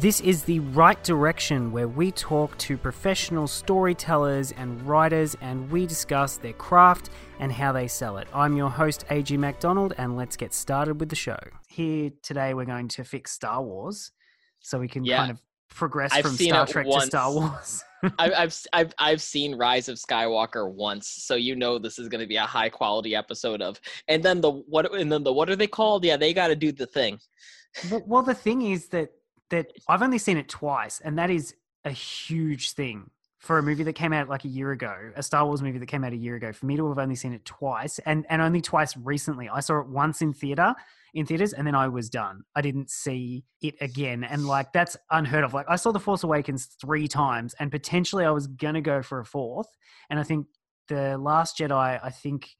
This is the Write Direction where we talk to professional storytellers and writers and we discuss their craft and how they sell it. I'm your host, AG MacDonald, and let's get started with the show. Here today, we're going to fix Star Wars so we can Yeah. kind of progress I've from seen Star Trek to. Star Wars. I, I've I've I've seen Rise of Skywalker once, so you know this is going to be a high quality episode of. And then the what? And then the what are they called? Yeah, they got to do the thing. well, the thing is that that I've only seen it twice, and that is a huge thing for a movie that came out like a year ago, a Star Wars movie that came out a year ago. For me to have only seen it twice, and and only twice recently. I saw it once in theater, in theaters, and then I was done. I didn't see it again, and like that's unheard of. Like I saw The Force Awakens three times, and potentially I was gonna go for a fourth, and I think the Last Jedi, I think.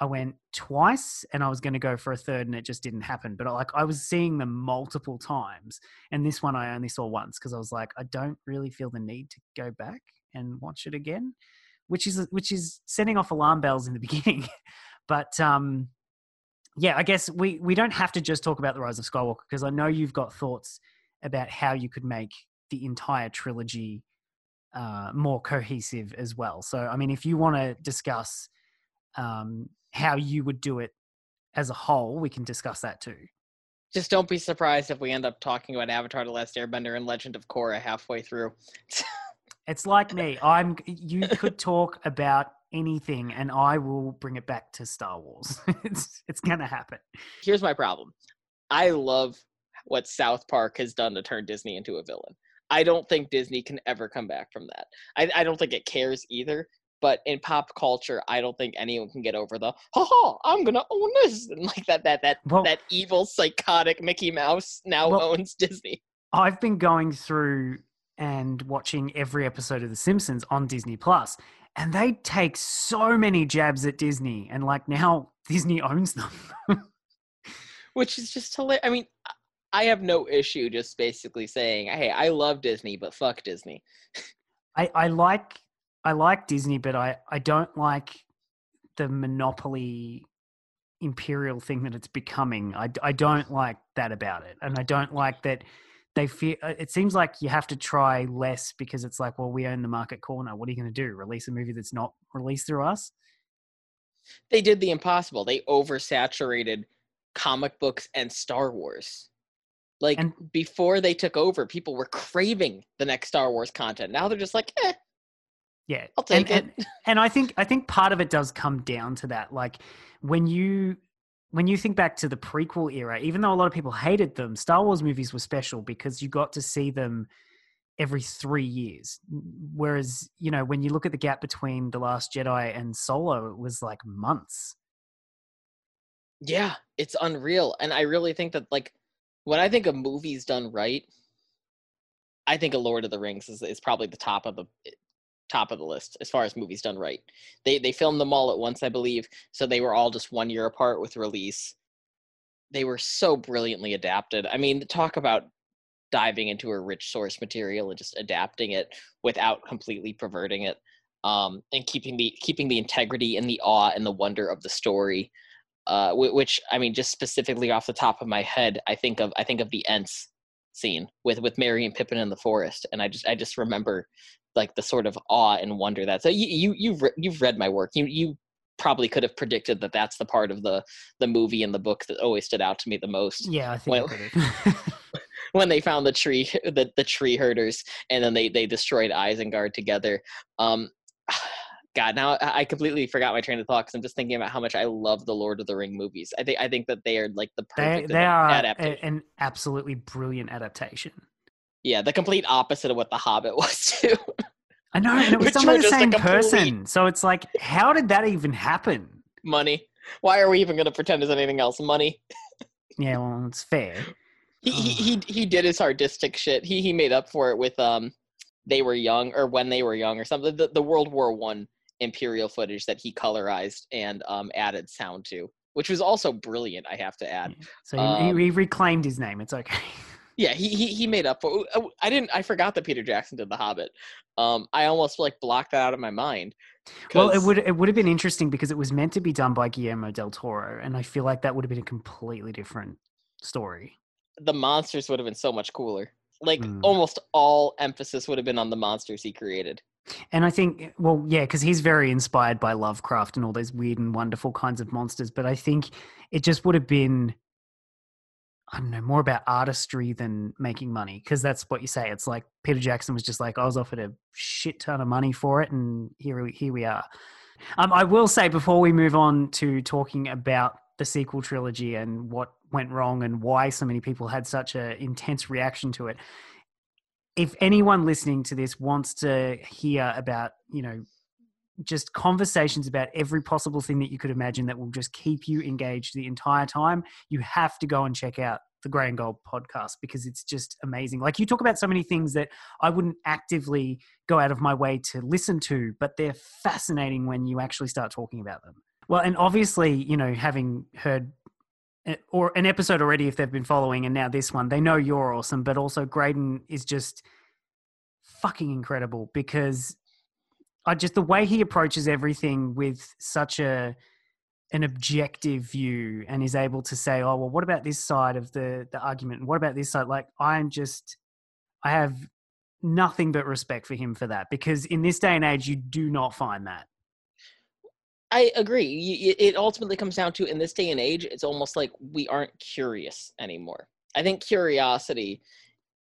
I went twice and I was going to go for a third and it just didn't happen. But like I was seeing them multiple times and this one I only saw once because I was like I don't really feel the need to go back and watch it again, which is which is setting off alarm bells in the beginning. but um yeah, I guess we we don't have to just talk about the Rise of Skywalker because I know you've got thoughts about how you could make the entire trilogy uh, more cohesive as well. So, I mean, if you want to discuss um, how you would do it as a whole, we can discuss that too. Just don't be surprised if we end up talking about Avatar: The Last Airbender and Legend of Korra halfway through. It's like me. I'm. You could talk about anything, and I will bring it back to Star Wars. it's it's gonna happen. Here's my problem. I love what South Park has done to turn Disney into a villain. I don't think Disney can ever come back from that. I, I don't think it cares either. But in pop culture, I don't think anyone can get over the ha ha. I'm gonna own this and like that that that Well, that evil psychotic Mickey Mouse now Well- owns Disney. I've been going through and watching every episode of The Simpsons on Disney Plus, and they take so many jabs at Disney, and like now Disney owns them. which is just hilarious. I mean, I have no issue just basically saying, "Hey, I love Disney, but fuck Disney." I, I like I like Disney, but I, I don't like the monopoly imperial thing that it's becoming. I, I don't like that about it, and I don't like that they feel. uh, It seems like you have to try less because it's like, well, we own the market corner. What are you going to do? Release a movie that's not released through us? They did the impossible. They oversaturated comic books and Star Wars. Like And- before they took over, people were craving the next Star Wars content. Now they're just like, "Eh, Yeah, I'll take and, it." And, and I think I think part of it does come down to that. Like when you when you think back to the prequel era, even though a lot of people hated them, Star Wars movies were special because you got to see them every three years. Whereas you know when you look at the gap between the Last Jedi and Solo, it was like months. Yeah, it's unreal. And I really think that like when I think of movies done right, I think a Lord of the Rings is, is probably the top of the top of the list as far as movies done right. They they filmed them all at once, I believe, so they were all just one year apart with release. They were so brilliantly adapted. I mean, talk about diving into a rich source material and just adapting it without completely perverting it. Um, and keeping the keeping the integrity and the awe and the wonder of the story uh, which I mean, just specifically off the top of my head, I think of I think of the Ents scene with with Merry and Pippin in the forest, and I just I just remember like the sort of awe and wonder that. So you you you've re- you've read my work. You you probably could have predicted that that's the part of the the movie and the book that always stood out to me the most Yeah, I think I Well- could have. when they found the tree the, the tree herders and then they they destroyed Isengard together. Um, God, now I completely forgot my train of thought because I'm just thinking about how much I love the Lord of the Ring movies. I think I think that they are like the perfect they are a- an absolutely brilliant adaptation. Yeah, the complete opposite of what The Hobbit was too. I know, and it was done by the same person. So it's like, how did that even happen? Money. Why are we even going to pretend there's anything else? Money. Yeah, well, it's fair. He, he he he did his artistic shit. He he made up for it with um, they were young or when they were young or something. The, the World War One imperial footage that he colorized and um added sound to, which was also brilliant. I have to add. So he, Um, he reclaimed his name. It's okay. Yeah, he he he made up for. oh, I didn't. I forgot that Peter Jackson did The Hobbit. Um, I almost like blocked that out of my mind. Well, it would it would have been interesting because it was meant to be done by Guillermo del Toro, and I feel like that would have been a completely different story. the monsters would have been so much cooler. Like Mm. almost all emphasis would have been on the monsters he created. And I think, well, yeah, because he's very inspired by Lovecraft and all those weird and wonderful kinds of monsters. But I think it just would have been, I don't know, more about artistry than making money. Because that's what you say. It's like Peter Jackson was just like, I was offered a shit ton of money for it, and here we, here we are. Um, I will say before we move on to talking about the sequel trilogy and what went wrong and why so many people had such an intense reaction to it. If anyone listening to this wants to hear about, you know, just conversations about every possible thing that you could imagine that will just keep you engaged the entire time, you have to go and check out the Grey and Gold podcast because it's just amazing. Like you talk about so many things that I wouldn't actively go out of my way to listen to, but they're fascinating when you actually start talking about them. Well, and obviously, you know, having heard eh, or an episode already, if they've been following, and now this one, they know you're awesome. But also, Graydon is just fucking incredible because I just the way he approaches everything with such a an objective view and is able to say, oh well, what about this side of the the argument, and what about this side? Like I'm just, I have nothing but respect for him for that because in this day and age, you do not find that. I agree. It ultimately comes down to in this day and age, it's almost like we aren't curious anymore. I think curiosity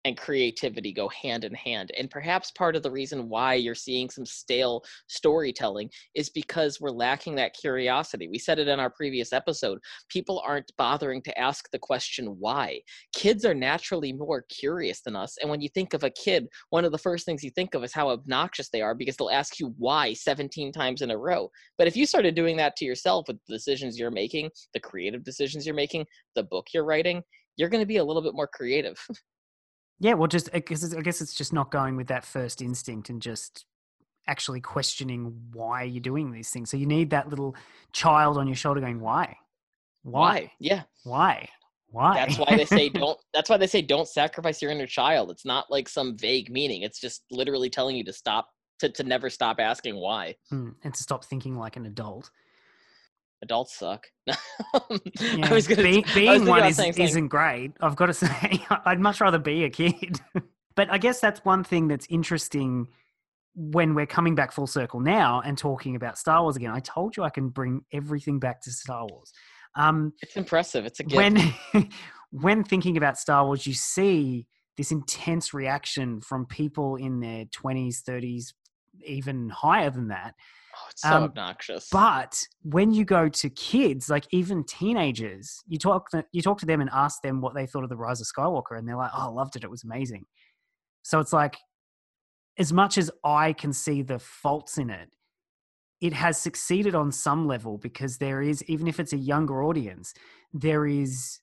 and creativity go hand in hand. And perhaps part of the reason why you're seeing some stale storytelling is because we're lacking that curiosity. We said it in our previous episode. People aren't bothering to ask the question why. Kids are naturally more curious than us. And when you think of a kid, one of the first things you think of is how obnoxious they are because they'll ask you why 17 times in a row. But if you started doing that to yourself with the decisions you're making, the creative decisions you're making, the book you're writing, you're going to be a little bit more creative. Yeah, well, just because I guess it's just not going with that first instinct and just actually questioning why you're doing these things. So you need that little child on your shoulder going, "Why? Why? Yeah. Why? Why?" That's why they say don't that's why they say don't sacrifice your inner child. It's not like some vague meaning. It's just literally telling you to stop to, to never stop asking why. Hmm, and to stop thinking like an adult. Adults suck. Yeah, I was gonna be- I was being one is, isn't great. I've got to say, I'd much rather be a kid. but I guess that's one thing that's interesting when we're coming back full circle now and talking about Star Wars again. I told you I can bring everything back to Star Wars. Um, It's impressive. It's a gift. when when thinking about Star Wars, you see this intense reaction from people in their twenties, thirties, even higher than that. Oh, it's so um, obnoxious. But when you go to kids, like even teenagers, you talk you talk to them and ask them what they thought of the Rise of Skywalker, and they're like, "Oh, I loved it. It was amazing." So it's like, as much as I can see the faults in it, it has succeeded on some level because there is, even if it's a younger audience, there is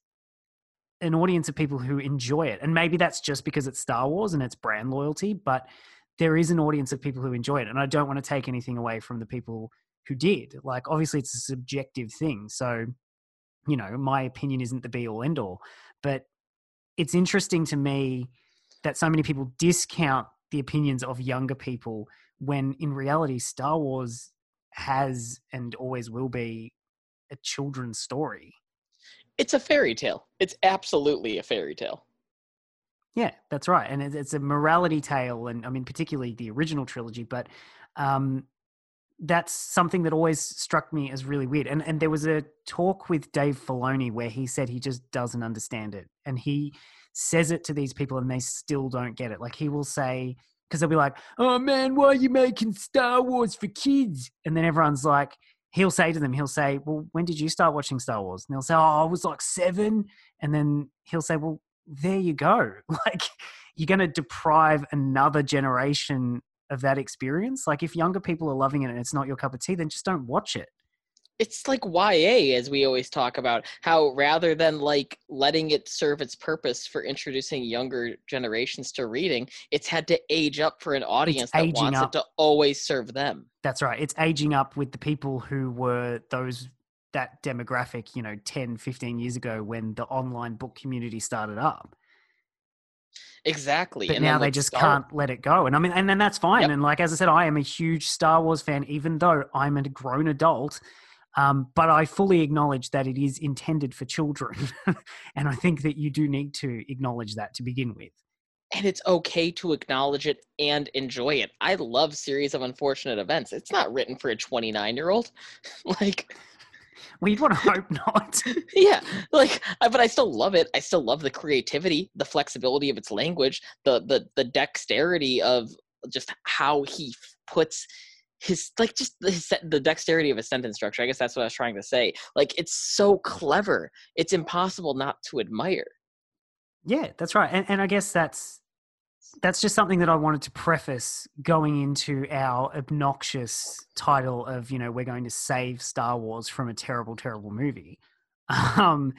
an audience of people who enjoy it, and maybe that's just because it's Star Wars and it's brand loyalty, but there is an audience of people who enjoy it and i don't want to take anything away from the people who did like obviously it's a subjective thing so you know my opinion isn't the be all end all but it's interesting to me that so many people discount the opinions of younger people when in reality star wars has and always will be a children's story it's a fairy tale. It's absolutely a fairy tale. Yeah, that's right, and it's, a morality tale, and I mean particularly the original trilogy. But um, that's something that always struck me as really weird. And and there was a talk with Dave Filoni where he said he just doesn't understand it, and he says it to these people, and they still don't get it. Like he will say because they'll be like, "Oh man, why are you making Star Wars for kids?" And then everyone's like. He'll say to them, he'll say, Well, when did you start watching Star Wars? And they'll say, Oh, I was like seven. And then he'll say, Well, there you go. Like you're going to deprive another generation of that experience. Like if younger people are loving it and it's not your cup of tea, then just don't watch it. It's like YA, as we always talk about, how rather than like letting it serve its purpose for introducing younger generations to reading, it's had to age up for an audience that wants up. it to always serve them. That's right. It's aging up with the people who were those that demographic, you know, 10, 15 years ago when the online book community started up. Exactly. But and now they just Star- can't let it go. And I mean, and then that's fine. Yep. And like, as I said, I am a huge Star Wars fan, even though I'm a grown adult. Um, but I fully acknowledge that it is intended for children. and I think that you do need to acknowledge that to begin with. and it's okay to acknowledge it and enjoy it. I love series of unfortunate events. It's not written for a 29 year old. like, well, you'd want to hope not. yeah, like, but I still love it. I still love the creativity, the flexibility of its language, the the the dexterity of just how he puts his like just his, the dexterity of his sentence structure. I guess that's what I was trying to say. Like, it's so clever. It's impossible not to admire. Yeah, that's right. And and I guess that's that's just something that I wanted to preface going into our obnoxious title of, you know, we're going to save Star Wars from a terrible, terrible movie. Um,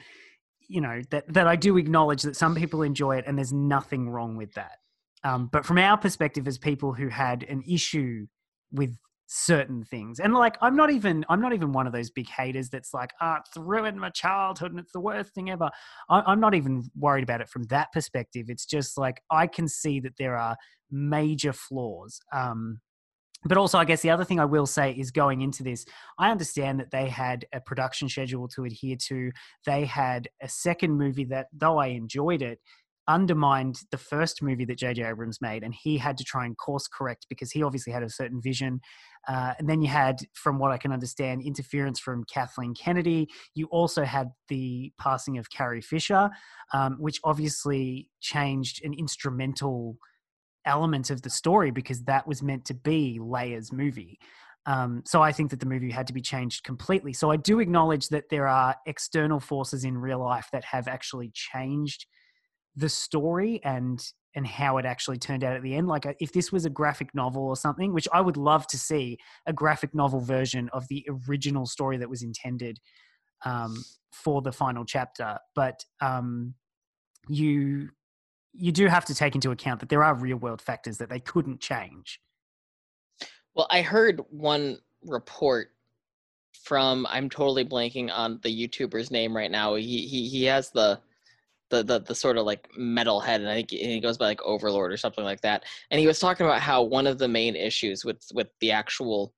you know, that, that I do acknowledge that some people enjoy it and there's nothing wrong with that. Um, but from our perspective as people who had an issue with certain things. And like I'm not even I'm not even one of those big haters that's like, ah, it's ruined my childhood and it's the worst thing ever. I, I'm not even worried about it from that perspective. It's just like I can see that there are major flaws. Um, but also, I guess the other thing I will say is going into this, I understand that they had a production schedule to adhere to. They had a second movie that, though I enjoyed it, undermined the first movie that J.J. Abrams made, and he had to try and course correct because he obviously had a certain vision. Uh, and then you had, from what I can understand, interference from Kathleen Kennedy. You also had the passing of Carrie Fisher, um, which obviously changed an instrumental element of the story because that was meant to be Leia's movie. Um, so I think that the movie had to be changed completely. So I do acknowledge that there are external forces in real life that have actually changed the story and and how it actually turned out at the end like uh, if this was a graphic novel or something which i would love to see a graphic novel version of the original story that was intended um, for the final chapter. But um, you you do have to take into account that there are real world factors that they couldn't change. Well i heard one report from i'm totally blanking on the youtuber's name right now he he, he has the the the, the sort of like metal head, and I think he goes by like Overlord or something like that. And he was talking about how one of the main issues with with the actual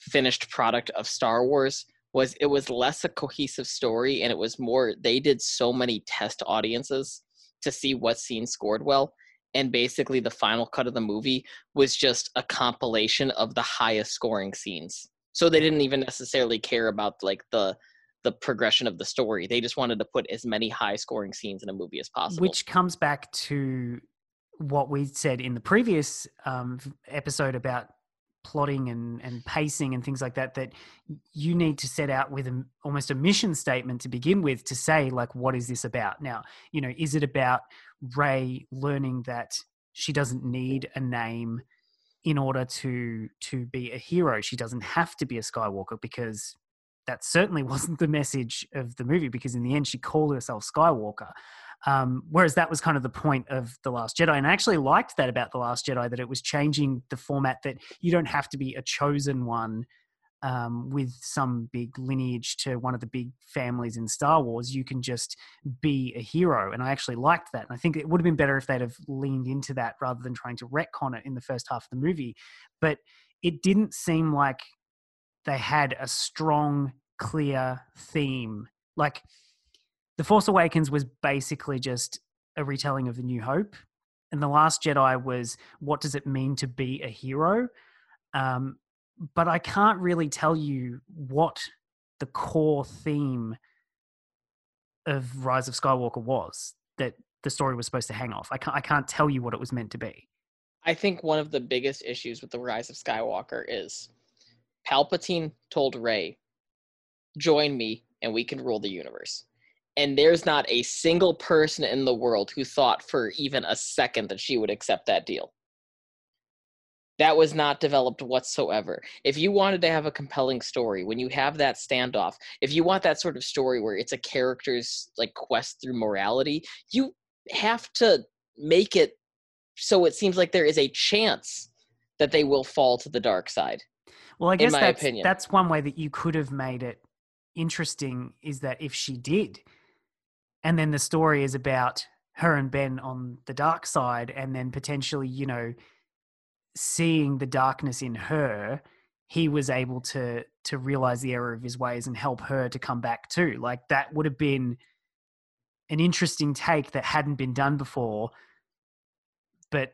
finished product of Star Wars was it was less a cohesive story, and it was more they did so many test audiences to see what scenes scored well. And basically, the final cut of the movie was just a compilation of the highest scoring scenes. So they didn't even necessarily care about like the the progression of the story. They just wanted to put as many high scoring scenes in a movie as possible. Which comes back to what we said in the previous um, episode about plotting and, and pacing and things like that that you need to set out with a, almost a mission statement to begin with to say like what is this about now you know is it about rey learning that she doesn't need a name in order to to be a hero she doesn't have to be a skywalker because that certainly wasn't the message of the movie because in the end she called herself Skywalker. Um, whereas that was kind of the point of The Last Jedi. And I actually liked that about The Last Jedi, that it was changing the format that you don't have to be a chosen one um, with some big lineage to one of the big families in Star Wars. You can just be a hero. And I actually liked that. And I think it would have been better if they'd have leaned into that rather than trying to retcon it in the first half of the movie. But it didn't seem like they had a strong, clear theme. Like The Force Awakens was basically just a retelling of The New Hope. And The Last Jedi was what does it mean to be a hero? Um, but I can't really tell you what the core theme of Rise of Skywalker was that the story was supposed to hang off. I can't, I can't tell you what it was meant to be. I think one of the biggest issues with the Rise of Skywalker is Palpatine told Rey, "Join me, and we can rule the universe." And there's not a single person in the world who thought for even a second that she would accept that deal. That was not developed whatsoever. If you wanted to have a compelling story, when you have that standoff, if you want that sort of story where it's a character's like quest through morality, you have to make it so it seems like there is a chance that they will fall to the dark side. Well, I guess that's, opinion. that's one way that you could have made it interesting is that if she did, and then the story is about her and Ben on the dark side, and then potentially, you know, seeing the darkness in her, he was able to to realize the error of his ways and help her to come back too. Like that would have been an interesting take that hadn't been done before but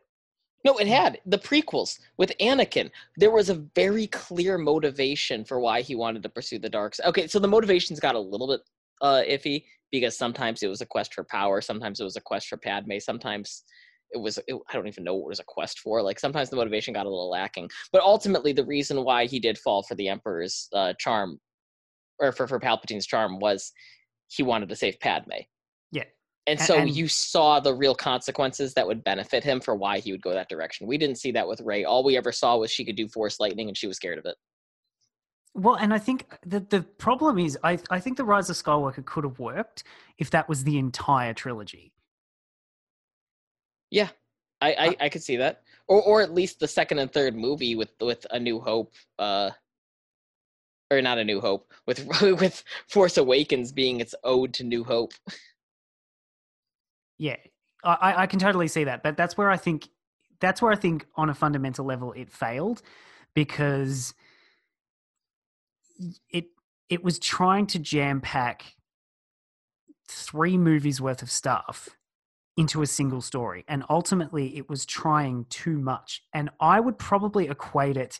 No, it had the prequels with Anakin. There was a very clear motivation for why he wanted to pursue the dark side. Okay, so the motivations got a little bit uh, iffy because sometimes it was a quest for power, sometimes it was a quest for Padme, sometimes it was it, I don't even know what it was a quest for. Like sometimes the motivation got a little lacking, but ultimately the reason why he did fall for the Emperor's uh, charm, or for for Palpatine's charm, was he wanted to save Padme. Yeah. And so and- you saw the real consequences that would benefit him for why he would go that direction. We didn't see that with Rey. All we ever saw was she could do force lightning and she was scared of it. Well, and I think that the problem is, I I think the Rise of Skywalker could have worked if that was the entire trilogy. I, I, Uh I could see that. Or or at least the second and third movie with with A New Hope, uh or not A New Hope, with with Force Awakens being its ode to New Hope. Yeah, I, I- can totally see that, but that's where I think that's where I think on a fundamental level it failed because it it was trying to jam pack three movies worth of stuff into a single story and ultimately it was trying too much and i would probably equate it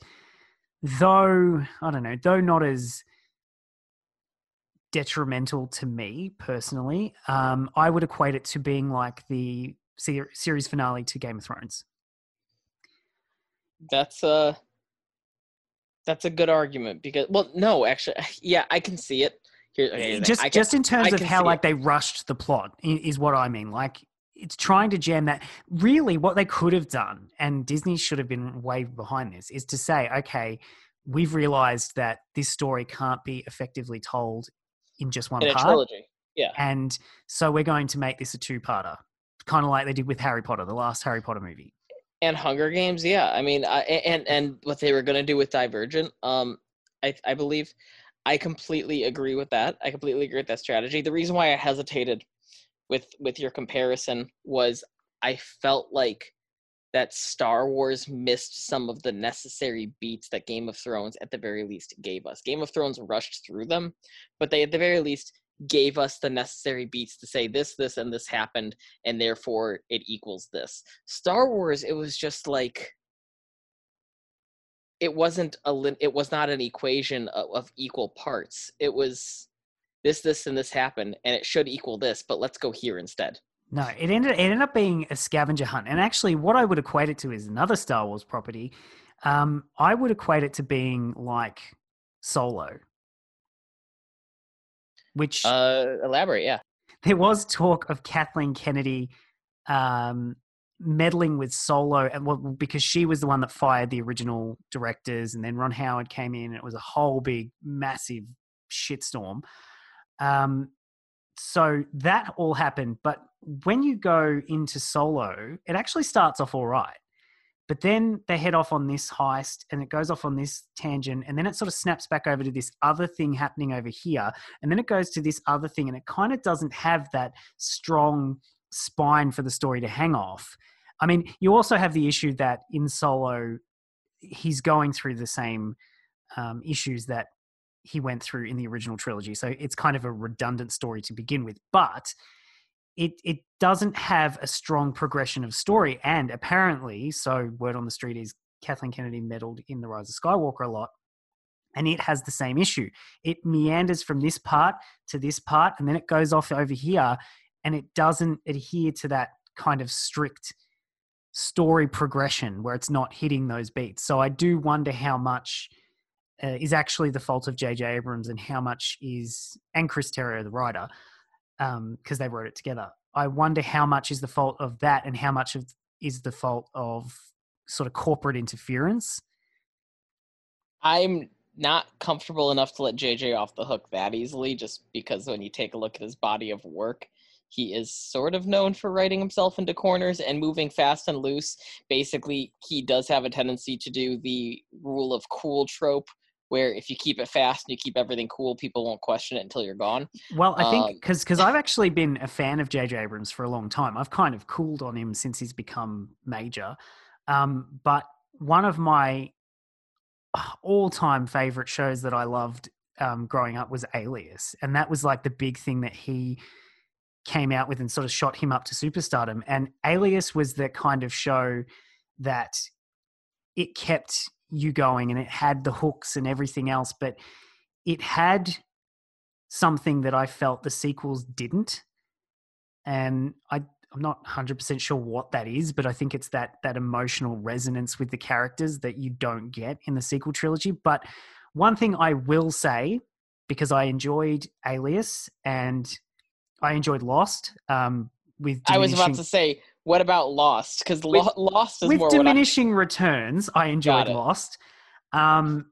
though i don't know though not as detrimental to me personally um, i would equate it to being like the ser- series finale to game of thrones That's a that's a good argument because well no actually yeah I can see it. Here, okay, here's the thing. just can- just in terms of how like it. they rushed the plot is what i mean like it's trying to jam that really what they could have done and disney should have been way behind this is to say okay we've realized that this story can't be effectively told in just one in part trilogy. and so we're going to make this a two-parter kind of like they did with harry potter the last harry potter movie and Hunger Games. Yeah, I mean, I, and and what they were gonna do with Divergent, um, I I believe, I completely agree with that. I completely agree with that strategy. The reason why I hesitated with with your comparison was I felt like that Star Wars missed some of the necessary beats that Game of Thrones at the very least gave us. Game of Thrones rushed through them, but they at the very least gave us the necessary beats to say this, this, and this happened, and therefore it equals this. Star Wars, it was just like it wasn't a it was not an equation of, of equal parts. It was this, this, and this happened, and it should equal this, but let's go here instead. No, it ended it ended up being a scavenger hunt. And actually, what I would equate it to is another Star Wars property. Um, I would equate it to being like Solo, which Uh, elaborate, yeah. there was talk of Kathleen Kennedy um, meddling with Solo, and well, because she was the one that fired the original directors, and then Ron Howard came in, and it was a whole big, massive shitstorm. Um, so that all happened, but when you go into Solo, it actually starts off all right. But then they head off on this heist and it goes off on this tangent. And then it sort of snaps back over to this other thing happening over here. And then it goes to this other thing. And it kind of doesn't have that strong spine for the story to hang off. I mean, you also have the issue that in Solo, he's going through the same um, issues that he went through in the original trilogy. So it's kind of a redundant story to begin with. But it it doesn't have a strong progression of story. And apparently, so word on the street is Kathleen Kennedy meddled in the Rise of Skywalker a lot. And it has the same issue. It meanders from this part to this part, and then it goes off over here, and it doesn't adhere to that kind of strict story progression where it's not hitting those beats. So I do wonder how much uh, is actually the fault of J.J. Abrams and how much is, and Chris Terrio, the writer, Um, because they wrote it together. I wonder how much is the fault of that and how much of is the fault of sort of corporate interference. I'm not comfortable enough to let JJ off the hook that easily, just because when you take a look at his body of work, he is sort of known for writing himself into corners and moving fast and loose. Basically, he does have a tendency to do the rule of cool trope, where if you keep it fast and you keep everything cool, people won't question it until you're gone. Well, I Um, think because because I've actually been a fan of J.J. Abrams for a long time. I've kind of cooled on him since he's become major. Um, but one of my all-time favorite shows that I loved um, growing up was Alias, and that was like the big thing that he came out with and sort of shot him up to superstardom. And Alias was the kind of show that it kept you going and it had the hooks and everything else, but it had something that I felt the sequels didn't. And I I'm not 100% sure what that is, but I think it's that that emotional resonance with the characters that you don't get in the sequel trilogy. But one thing I will say because I enjoyed Alias and I enjoyed Lost. Um, with I was about to say, what about Lost? Because Lo- Lost is with more diminishing returns. I enjoyed Lost, um,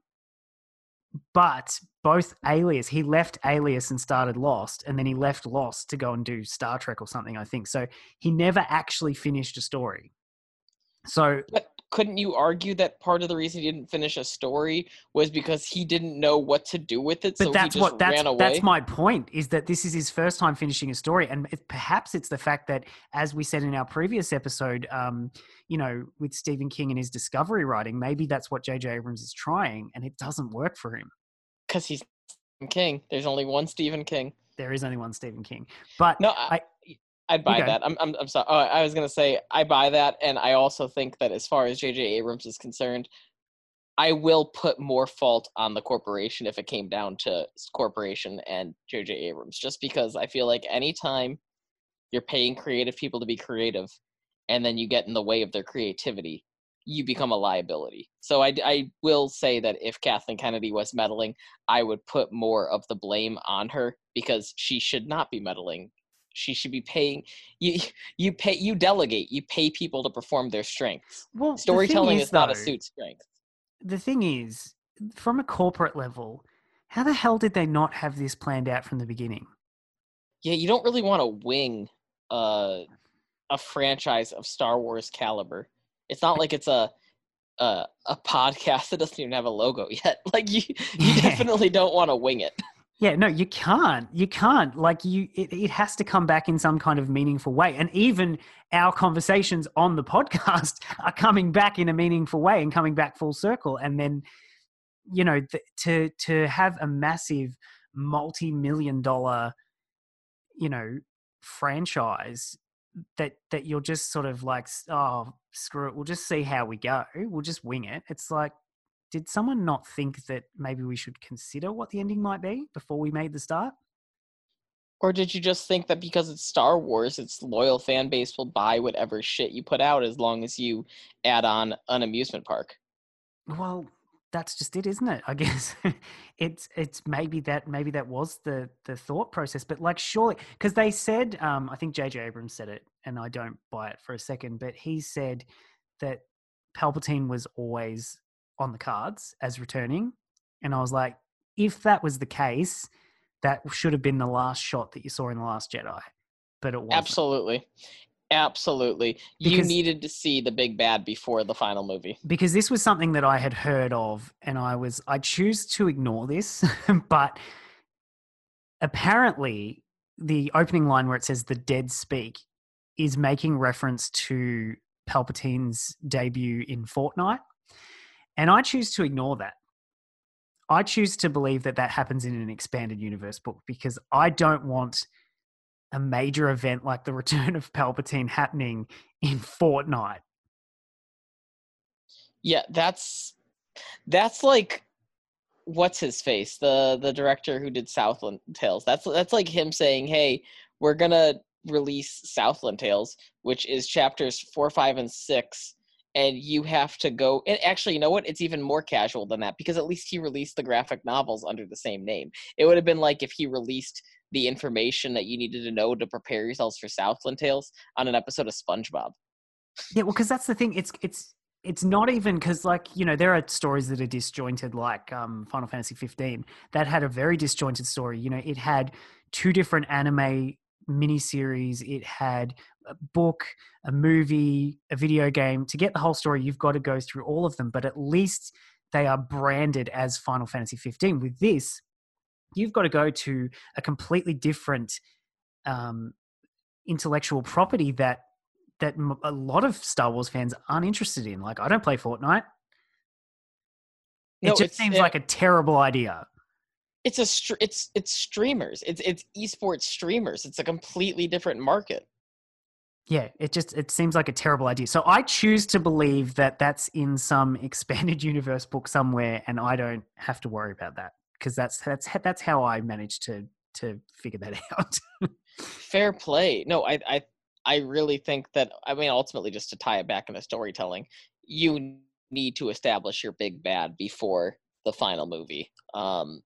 but both Alias. He left Alias and started Lost, and then he left Lost to go and do Star Trek or something. I think so. He never actually finished a story. So But couldn't you argue that part of the reason he didn't finish a story was because he didn't know what to do with it, but so that's he just what that's ran away? that's my point is that this is his first time finishing a story and it, perhaps it's the fact that as we said in our previous episode um you know with stephen king and his discovery writing maybe that's what jj abrams is trying and it doesn't work for him Because he's Stephen King. There's only one Stephen King. there is only one stephen king but No, I, I'd buy go. that. I'm, I'm, I'm sorry. Oh, I was gonna say I buy that, and I also think that as far as J.J. Abrams is concerned, I will put more fault on the corporation if it came down to corporation and J.J. Abrams, just because I feel like anytime you're paying creative people to be creative, and then you get in the way of their creativity, you become a liability. So I, I will say that if Kathleen Kennedy was meddling, I would put more of the blame on her because she should not be meddling. She should be paying you. You pay. You delegate. You pay people to perform their strengths. well Storytelling is, not a suit strength. the thing is from a corporate level how the hell did they not have this planned out from the beginning Yeah, you don't really want to wing uh, a franchise of Star Wars caliber. It's not like it's a a, a podcast that doesn't even have a logo yet. Like you, you Yeah. definitely don't want to wing it. Yeah, no, you can't. You can't. Like you it, it has to come back in some kind of meaningful way. And even our conversations on the podcast are coming back in a meaningful way and coming back full circle. And then, you know, th- to to have a massive multi-million dollar, you know, franchise that that you're just sort of like, oh, screw it, we'll just see how we go. We'll just wing it. It's like did someone not think that maybe we should consider what the ending might be before we made the start? Or did you just think that because it's Star Wars, its loyal fan base will buy whatever shit you put out as long as you add on an amusement park? Well, that's just it, isn't it? I guess it's it's maybe that maybe that was the the thought process, but like surely because they said um, I think J.J. Abrams said it, and I don't buy it for a second, but he said that Palpatine was always on the cards as returning, and I was like, if that was the case, that should have been the last shot that you saw in the Last Jedi, but it wasn't. Absolutely. Absolutely. you needed to see the big bad before the final movie. because this was something that I had heard of, and I was I choose to ignore this, but apparently the opening line where it says "the dead speak" is making reference to Palpatine's debut in Fortnite, and I choose to ignore that. I choose to believe that that happens in an expanded universe book because I don't want a major event like the return of Palpatine happening in Fortnite. Yeah, that's that's like what's his face? The the director who did Southland Tales. That's that's like him saying, "Hey, we're to release Southland Tales, which is chapters 4, 5 and 6." And you have to go. And actually, you know what? It's even more casual than that because at least he released the graphic novels under the same name. It would have been like if he released the information that you needed to know to prepare yourselves for Southland Tales on an episode of SpongeBob. Yeah, well, because that's the thing. It's it's it's not even because like you know there are stories that are disjointed, like um, Final Fantasy 15 that had a very disjointed story. You know, it had two different anime miniseries. It had a book, a movie, a video game. To get the whole story, you've got to go through all of them. But at least they are branded as Final Fantasy 15. With this, you've got to go to a completely different um, intellectual property that that a lot of Star Wars fans aren't interested in. Like, I don't play Fortnite. It No, just seems it- like a terrible idea. it's a str- it's it's streamers. It's it's esports streamers. It's a completely different market. Yeah, it just it seems like a terrible idea. So I choose to believe that that's in some expanded universe book somewhere, and I don't have to worry about that because that's that's that's how I managed to to figure that out. Fair play. No, I I I really think that I mean ultimately just to tie it back into storytelling, you need to establish your big bad before the final movie. Um,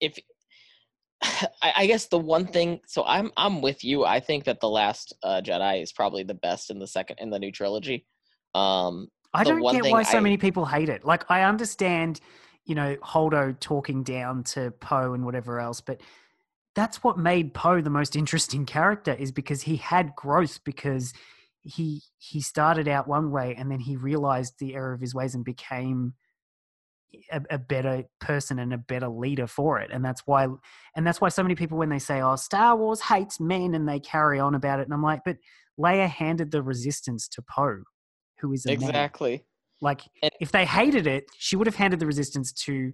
if I, I guess the one thing, so I'm I'm with you. I think that the Last uh, Jedi is probably the best in the second in the new trilogy. Um, I don't get why so I- many people hate it. Like I understand, you know, Holdo talking down to Poe and whatever else, but that's what made Poe the most interesting character is because he had growth because he he started out one way and then he realized the error of his ways and became a, a better person and a better leader for it and that's why and that's why so many people when they say oh star wars hates men and they carry on about it and i'm like but leia handed the resistance to poe who is a man. exactly. Like, And- if they hated it, she would have handed the resistance to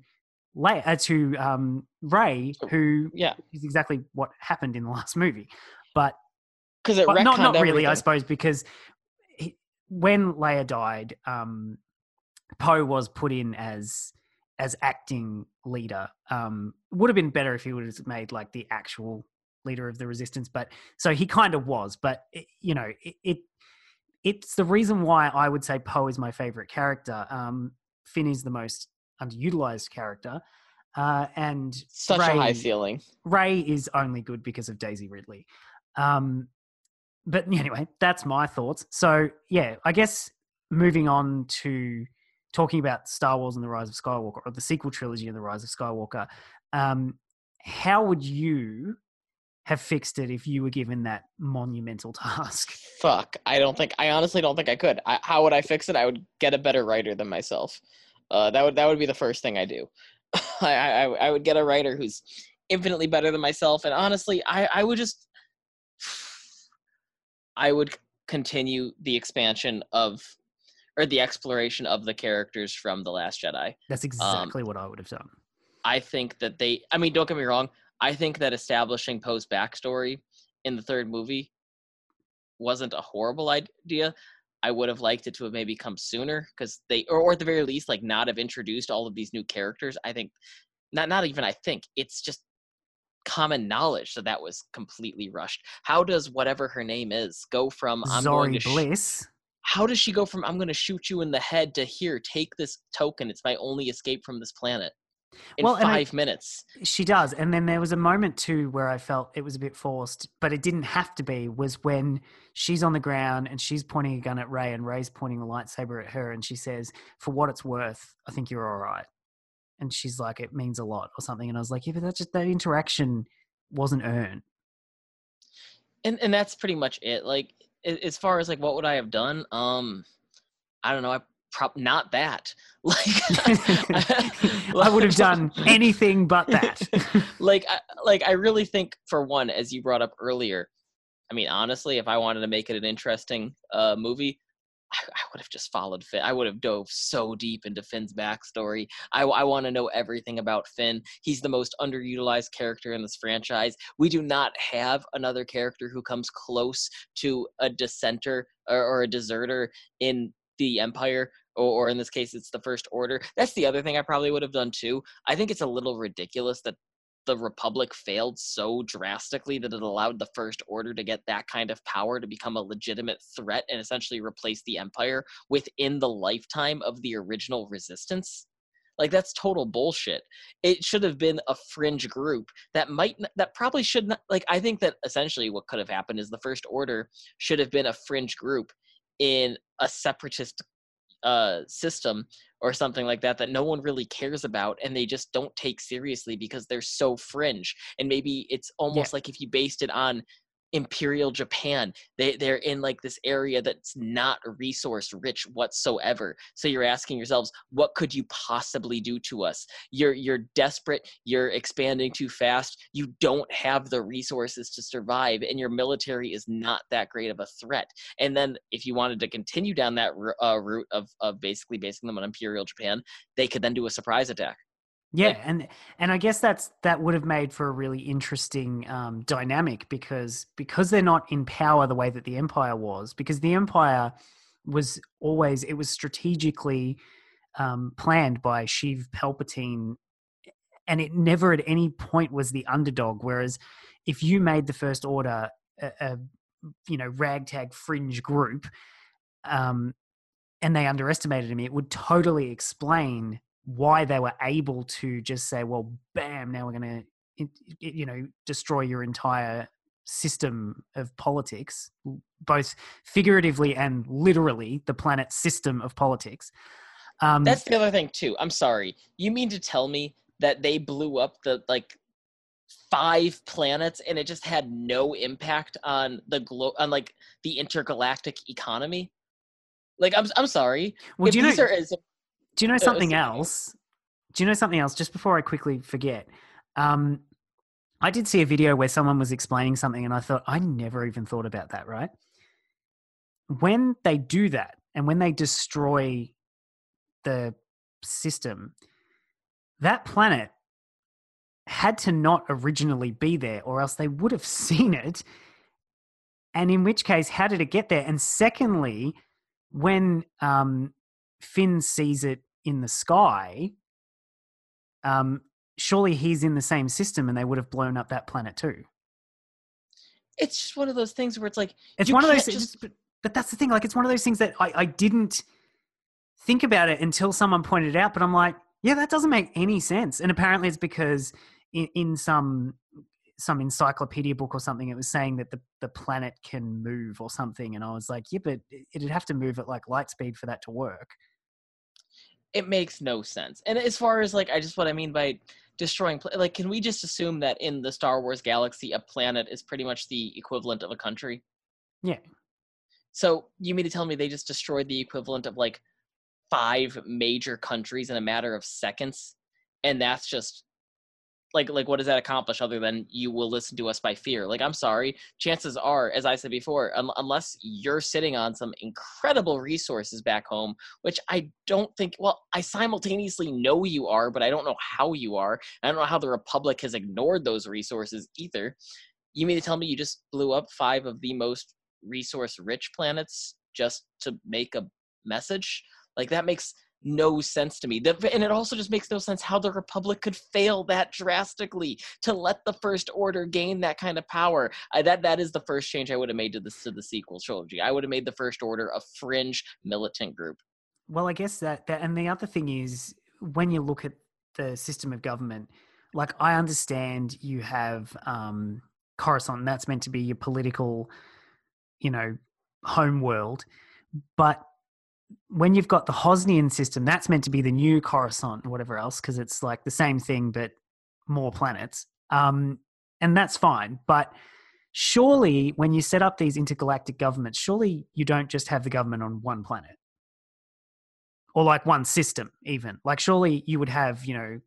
Leia, uh, to um, Ray, who Yeah, is exactly what happened in the last movie. But, because it but not not really, I suppose, because he, when Leia died, um, Poe was put in as as acting leader. Um, would have been better if he would have made like the actual leader of the resistance. But so he kind of was. But it, you know, it, it it's the reason why I would say Poe is my favorite character. Um, Finn is the most underutilized character, uh, and Such a high Rey- ceiling. Rey is only good because of Daisy Ridley. Um, but anyway, that's my thoughts. So yeah, I guess moving on to talking about Star Wars and the Rise of Skywalker, or the sequel trilogy and the Rise of Skywalker. Um, how would you have fixed it if you were given that monumental task? Fuck. I don't think. I honestly don't think I could. I, how would I fix it? I would get a better writer than myself. Uh, that would that would be the first thing I do. I, I I would get a writer who's infinitely better than myself, and honestly, I I would just I would continue the expansion of or the exploration of the characters from the Last Jedi. That's um, exactly what I would have done. I think that they. I mean, don't get me wrong. I think that establishing Poe's backstory in the third movie wasn't a horrible idea. I would have liked it to have maybe come sooner because they, or, or at the very least, like not have introduced all of these new characters. I think, not not even I think it's just common knowledge that that was completely rushed. How does whatever her name is go from I'm going Zorii to sh- Bliss. How does she go from I'm going to shoot you in the head to here take this token? It's my only escape from this planet in Well, and I- five minutes. She does. And then there was a moment too where I felt it was a bit forced, but it didn't have to be, was when she's on the ground and she's pointing a gun at Rey and Rey's pointing the lightsaber at her and she says, For what it's worth, I think you're all right. And she's like, It means a lot or something. And I was like, Yeah, but that just that interaction wasn't earned. and and that's pretty much it like a- as far as like what would i have done um i don't know i prop not that like I would have done anything but that. like I, like i really think for one as you brought up earlier i mean honestly if i wanted to make it an interesting uh movie I, I would have just followed Finn. I would have dove so deep into Finn's backstory. I, I want to know everything about Finn. He's the most underutilized character in this franchise. We do not have another character who comes close to a dissenter or, or a deserter in the Empire, or, or in this case, it's the First Order. That's the other thing I probably would have done too. I think it's a little ridiculous that the Republic failed so drastically that it allowed the First Order to get that kind of power to become a legitimate threat and essentially replace the Empire within the lifetime of the original Resistance. Like that's total bullshit. It should have been a fringe group that might that probably should not like I think that essentially what could have happened is the First Order should have been a fringe group in a separatist uh system or something like that that no one really cares about and they just don't take seriously because they're so fringe and maybe it's almost like if you based it on imperial japan. They they're in like this area that's not resource rich whatsoever. So you're asking yourselves what could you possibly do to us? You're you're desperate. You're expanding too fast. You don't have the resources to survive and your military is not that great of a threat. And then if you wanted to continue down that uh, route of of basically basing them on imperial japan they could then do a surprise attack Yeah, Like- and and I guess that's that would have made for a really interesting um, dynamic because because they're not in power the way that the empire was because the empire was always it was strategically um, planned by Sheev Palpatine, and it never at any point was the underdog. Whereas if you made the First Order a, a you know ragtag fringe group, um, and they underestimated him, it would totally explain why they were able to just say, "Well, bam! Now we're going to, you know, destroy your entire system of politics, both figuratively and literally, the planet's system of politics." Um, That's the other thing too. I'm sorry. You mean to tell me that they blew up the like five planets and it just had no impact on the glo- on like the intergalactic economy? Like I'm I'm sorry. well, if do you know? are as Do you know something so- else? Do you know something else? Just before I quickly forget, um, I did see a video where someone was explaining something, and I thought I never even thought about that. Right? When they do that, and when they destroy the system, that planet had to not originally be there, or else they would have seen it. And in which case, how did it get there? And secondly, when um, Finn sees it in the sky, um, surely he's in the same system and they would have blown up that planet too. it's just one of those things where it's like It's one of those things, just- but, but that's the thing. Like, it's one of those things that I, I didn't think about it until someone pointed it out, but I'm like, yeah, that doesn't make any sense. And apparently it's because in, in some some encyclopedia book or something, it was saying that the, the planet can move or something. And I was like, yeah, but it'd have to move at like light speed for that to work. It makes no sense. And as far as like I just what I mean by destroying like can we just assume that in the Star Wars galaxy a planet is pretty much the equivalent of a country? Yeah. So you mean to tell me they just destroyed the equivalent of like five major countries in a matter of seconds and that's just like like what does that accomplish other than you will listen to us by fear? Like i'm sorry. Chances are as i said before un- unless you're sitting on some incredible resources back home which i don't think well i simultaneously know you are but i don't know how you are. I don't know how the republic has ignored those resources either. You mean to tell me you just blew up five of the most resource rich planets just to make a message? Like that makes no sense to me. And it also just makes no sense how the Republic could fail that drastically to let the First Order gain that kind of power. I, that that is the first change I would have made to the to the sequel trilogy. I would have made the First Order a fringe militant group. Well, I guess that, that, and the other thing is when you look at the system of government, like I understand you have um, Coruscant, that's meant to be your political, you know, home world, but when you've got the Hosnian system, that's meant to be the new Coruscant and whatever else, because it's like the same thing but more planets, um, and that's fine. But surely, when you set up these intergalactic governments, surely you don't just have the government on one planet or like one system even like surely you would have you know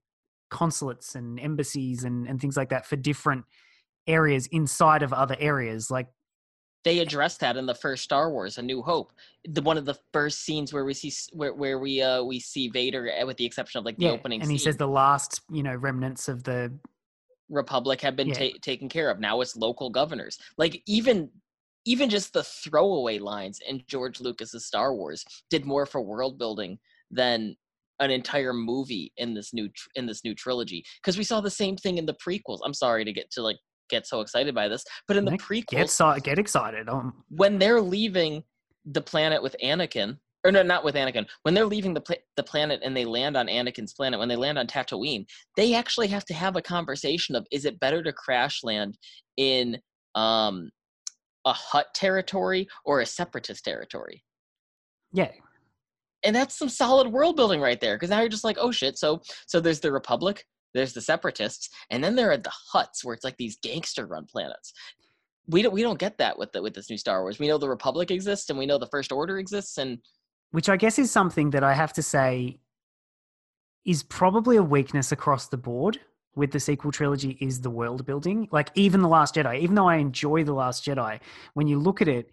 consulates and embassies and, and things like that for different areas inside of other areas like They addressed that in the first Star Wars: A New Hope. The one of the first scenes where we see where where we uh we see Vader, uh, with the exception of like the yeah opening and scene. he says the last you know remnants of the republic have been Yeah. ta- taken care of now it's local governors like even even just the throwaway lines in george lucas's star wars did more for world building than an entire movie in this new tr- in this new trilogy because we saw the same thing in the prequels i'm sorry to get to like get so excited by this but in the No, prequels get si- get excited um, when they're leaving the planet with Anakin, or no, not with Anakin, when they're leaving the pla- the planet and they land on Anakin's planet, when they land on Tatooine, they actually have to have a conversation of is it better to crash land in um a Hutt territory or a separatist territory? yeah And that's some solid world building right there. Because now you're just like, oh shit. So so there's the Republic, there's the separatists, and then there are the Hutts where it's like these gangster run planets. We don't we don't get that with the, with this new Star Wars. We know the Republic exists and we know the First Order exists, and which i guess is something that i have to say is probably a weakness across the board with the sequel trilogy is the world building like even the last jedi even though i enjoy the last jedi when you look at it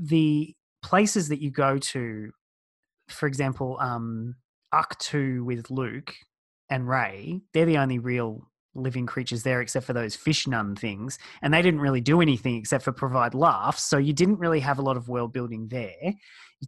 the places that you go to for example um Ahch-To with luke and Rey. They're the only real living creatures there except for those fish nun things and they didn't really do anything except for provide laughs so you didn't really have a lot of world building there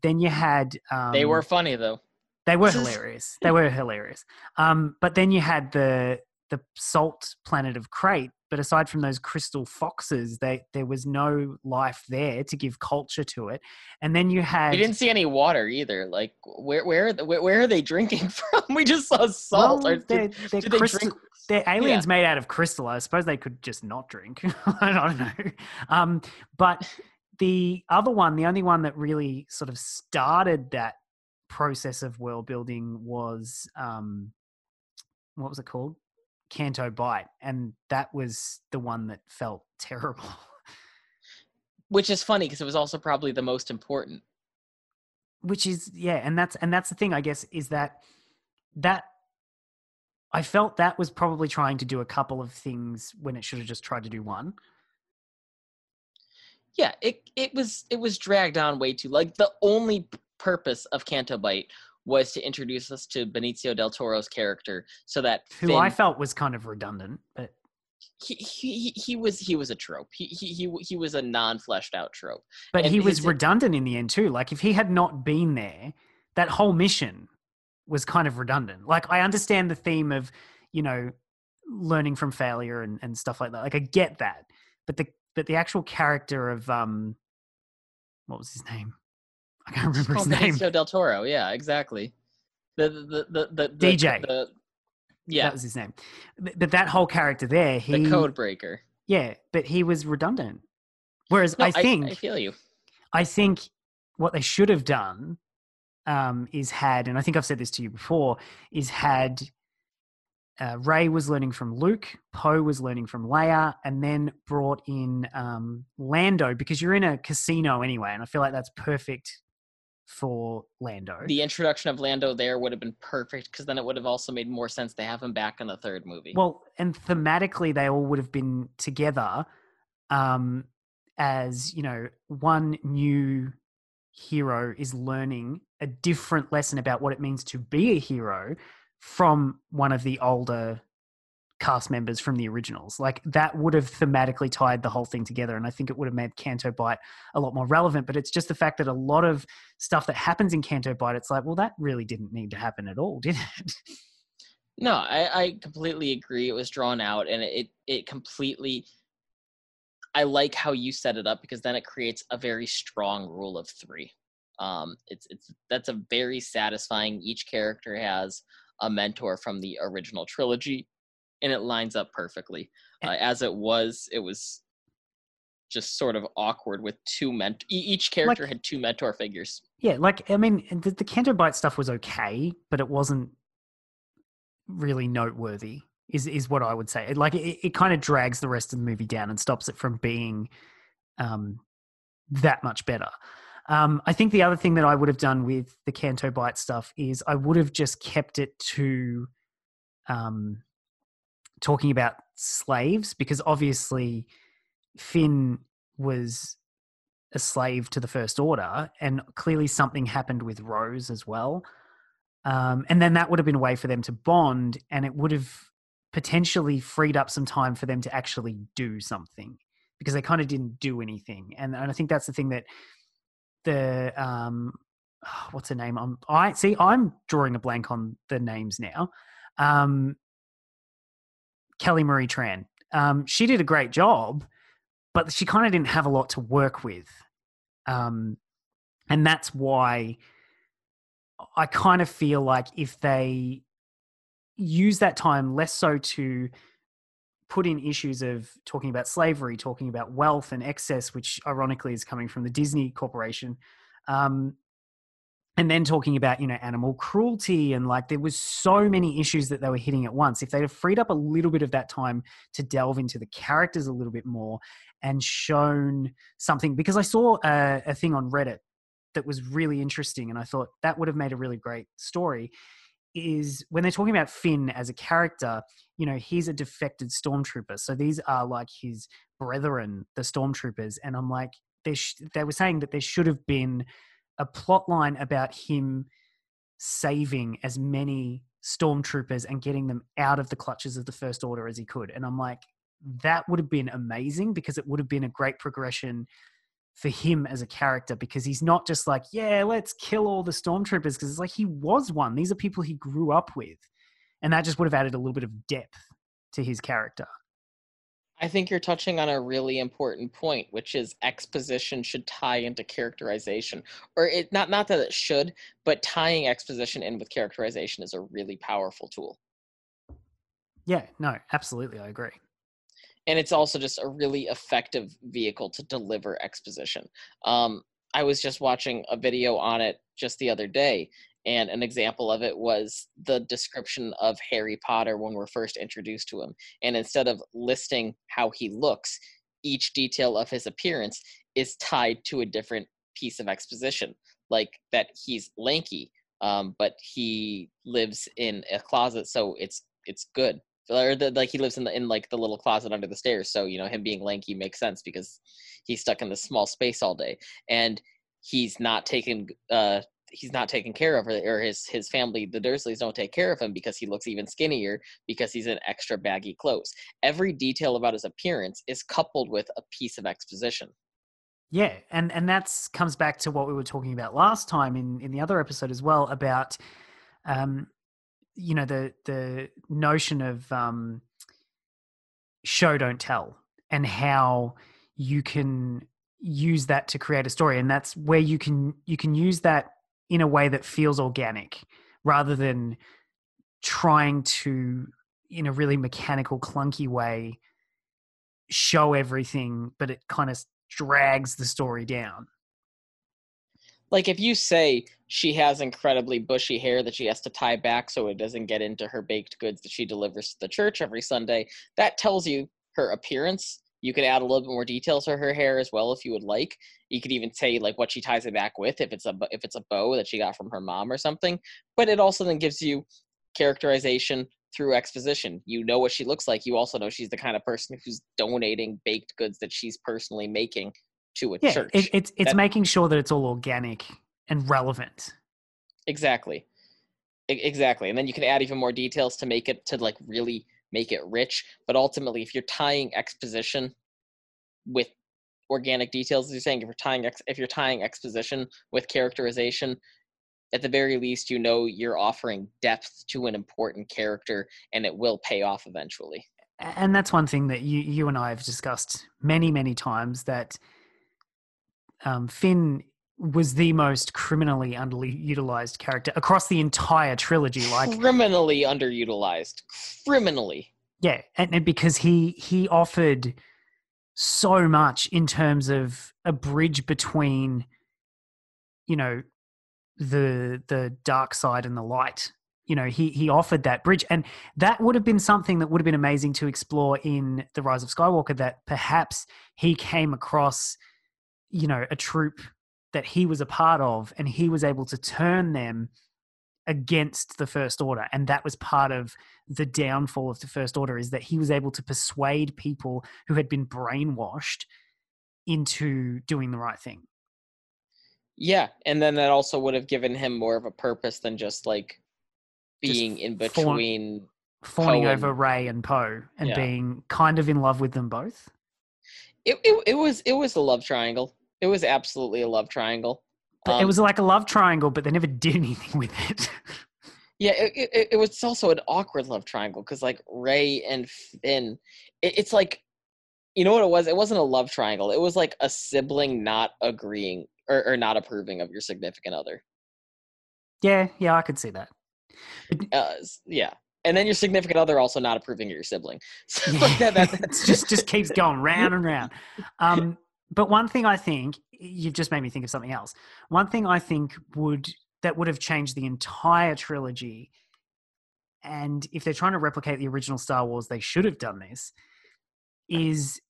then you had um, they were funny though. they were hilarious they were hilarious um, but then you had the the salt planet of Crait but aside from those crystal foxes they there was no life there to give culture to it and then you had We didn't see any water either. Like where where are where, where are they drinking from? We just saw salt. well, they're, did, they're did they drink? they're aliens made out of crystal. I suppose they could just not drink. I don't know. Um, but the other one, the only one that really sort of started that process of world building was um, what was it called? Canto Bight, and that was the one that felt terrible. Which is funny because it was also probably the most important. which is yeah and that's and that's the thing i guess is that that i felt that was probably trying to do a couple of things when it should have just tried to do one Yeah, it it was it was dragged on way too. Like the only purpose of Canto Bight was to introduce us to Benicio del Toro's character, so that who Finn, i felt was kind of redundant but he, he he- was he was a trope. He he he, he was a non fleshed out trope. but And he was his- redundant in the end too. Like if he had not been there that whole mission was kind of redundant. Like i understand the theme of you know learning from failure and, and stuff like that. Like i get that. But the but the actual character of um what was his name i can't remember his Oh, name Benicio del Toro. Yeah, exactly. The the the the, the DJ. The, the- yeah, that was his name. But, but that whole character there, he the code breaker. yeah, but he was redundant. Whereas No, I think I, feel you. I think what they should have done um, is had, and I think I've said this to you before, is had uh, Rey was learning from Luke, Poe was learning from Leia, and then brought in um, Lando because you're in a casino anyway, and I feel like that's perfect for Lando. The introduction of Lando there would have been perfect because then it would have also made more sense to have him back in the third movie. Well, and thematically, they all would have been together um, as, you know, one new hero is learning a different lesson about what it means to be a hero from one of the older cast members from the originals. Like that would have thematically tied the whole thing together. And I think it would have made Canto Bight a lot more relevant. But it's just the fact that a lot of stuff that happens in Canto Bight, it's like, well, that really didn't need to happen at all, did it? No, I, I completely agree. It was drawn out, and it it completely. I like how you set it up because then it creates a very strong rule of three. Um, it's it's that's a very satisfying. Each character has a mentor from the original trilogy, and it lines up perfectly. Uh, as it was, it was just sort of awkward with two ment. e- Each character had two mentor figures. Yeah, like I mean, the, the Canto Bight stuff was okay, but it wasn't really noteworthy. Is is what I would say. It, like it, it kind of drags the rest of the movie down and stops it from being um, that much better. Um, I think the other thing that I would have done with the Canto Bight stuff is I would have just kept it to um, talking about slaves because obviously Finn was a slave to the First Order, and clearly something happened with Rose as well. Um, and then that would have been a way for them to bond, and it would have potentially freed up some time for them to actually do something because they kind of didn't do anything. And, and I think that's the thing that the um, what's her name? I'm, I see. I'm drawing a blank on the names now. Um, Kelly Marie Tran. Um, she did a great job, but she kind of didn't have a lot to work with. Um, and that's why I kind of feel like if they use that time less so to put in issues of talking about slavery, talking about wealth and excess, which ironically is coming from the Disney Corporation, um, and then talking about you know animal cruelty and like there was so many issues that they were hitting at once. If they'd have freed up a little bit of that time to delve into the characters a little bit more and shown something because i saw a, a thing on reddit that was really interesting and i thought that would have made a really great story is when they're talking about finn as a character you know he's a defected stormtrooper. So these are like his brethren the stormtroopers. And i'm like sh- they were saying that there should have been a plot line about him saving as many stormtroopers and getting them out of the clutches of the First Order as he could. And I'm like, that would have been amazing because it would have been a great progression for him as a character because he's not just like, yeah, let's kill all the stormtroopers because it's like he was one. These are people he grew up with. And that just would have added a little bit of depth to his character. I think you're touching on a really important point, which is exposition should tie into characterization, or it not not that it should, but tying exposition in with characterization is a really powerful tool. Yeah, no, absolutely, I agree. And it's also just a really effective vehicle to deliver exposition. Um, I was just watching a video on it just the other day, and an example of it was the description of Harry Potter when we're first introduced to him. And instead of listing how he looks, each detail of his appearance is tied to a different piece of exposition, like that he's lanky, um, but he lives in a closet, so it's it's good. Or the, like he lives in the in like the little closet under the stairs, so you know him being lanky makes sense because he's stuck in this small space all day, and he's not taking uh, he's not taken care of, or, his his family, the Dursleys, don't take care of him because he looks even skinnier because he's in extra baggy clothes. Every detail about his appearance is coupled with a piece of exposition. Yeah, and and that's comes back to what we were talking about last time in in the other episode as well about, um, you know the the notion of um, show don't tell and how you can use that to create a story and that's where you can you can use that in a way that feels organic rather than trying to in a really mechanical clunky way show everything but it kind of drags the story down. Like if you say she has incredibly bushy hair that she has to tie back so it doesn't get into her baked goods that she delivers to the church every sunday that tells you her appearance you could add a little bit more details to her hair as well if you would like. You could even say like what she ties it back with if it's a if it's a bow that she got from her mom or something. But it also then gives you characterization through exposition. You know what she looks like. You also know she's the kind of person who's donating baked goods that she's personally making to a yeah, church. It, it's it's that, making sure that it's all organic and relevant. Exactly. Exactly. And then you can add even more details to make it to like really make it rich. But ultimately, if you're tying exposition with organic details, as you're saying, if you're tying ex- if you're tying exposition with characterization, at the very least, you know you're offering depth to an important character, and it will pay off eventually. And that's one thing that you you and I have discussed many many times that um, Finn was the most criminally underutilized character across the entire trilogy. Like criminally underutilized, criminally. Yeah, and, and because he he offered so much in terms of a bridge between, you know, the the dark side and the light. You know, he he offered that bridge, and that would have been something that would have been amazing to explore in the Rise of Skywalker. That perhaps he came across, you know, a troop that he was a part of and he was able to turn them against the first order and that was part of the downfall of the first order is that he was able to persuade people who had been brainwashed into doing the right thing. Yeah and then that also would have given him more of a purpose than just like being just in between fawning over Rey and Poe and yeah. being kind of in love with them both? It, it, it was it was a love triangle it was absolutely a love triangle. Um, it was like a love triangle, but they never did anything with it. yeah, it, it, it, was also an awkward love triangle because like Rey and Finn, it, it's like, you know what it was? It wasn't a love triangle. It was like a sibling not agreeing or, or not approving of your significant other. Yeah, yeah, I could see that. Uh, yeah, and then your significant other also not approving of your sibling. So yeah, that, that, just just keeps going round and round. Um, but one thing I think you've just made me think of something else. One thing I think would that would have changed the entire trilogy. And if they're trying to replicate the original Star Wars, they should have done this. Is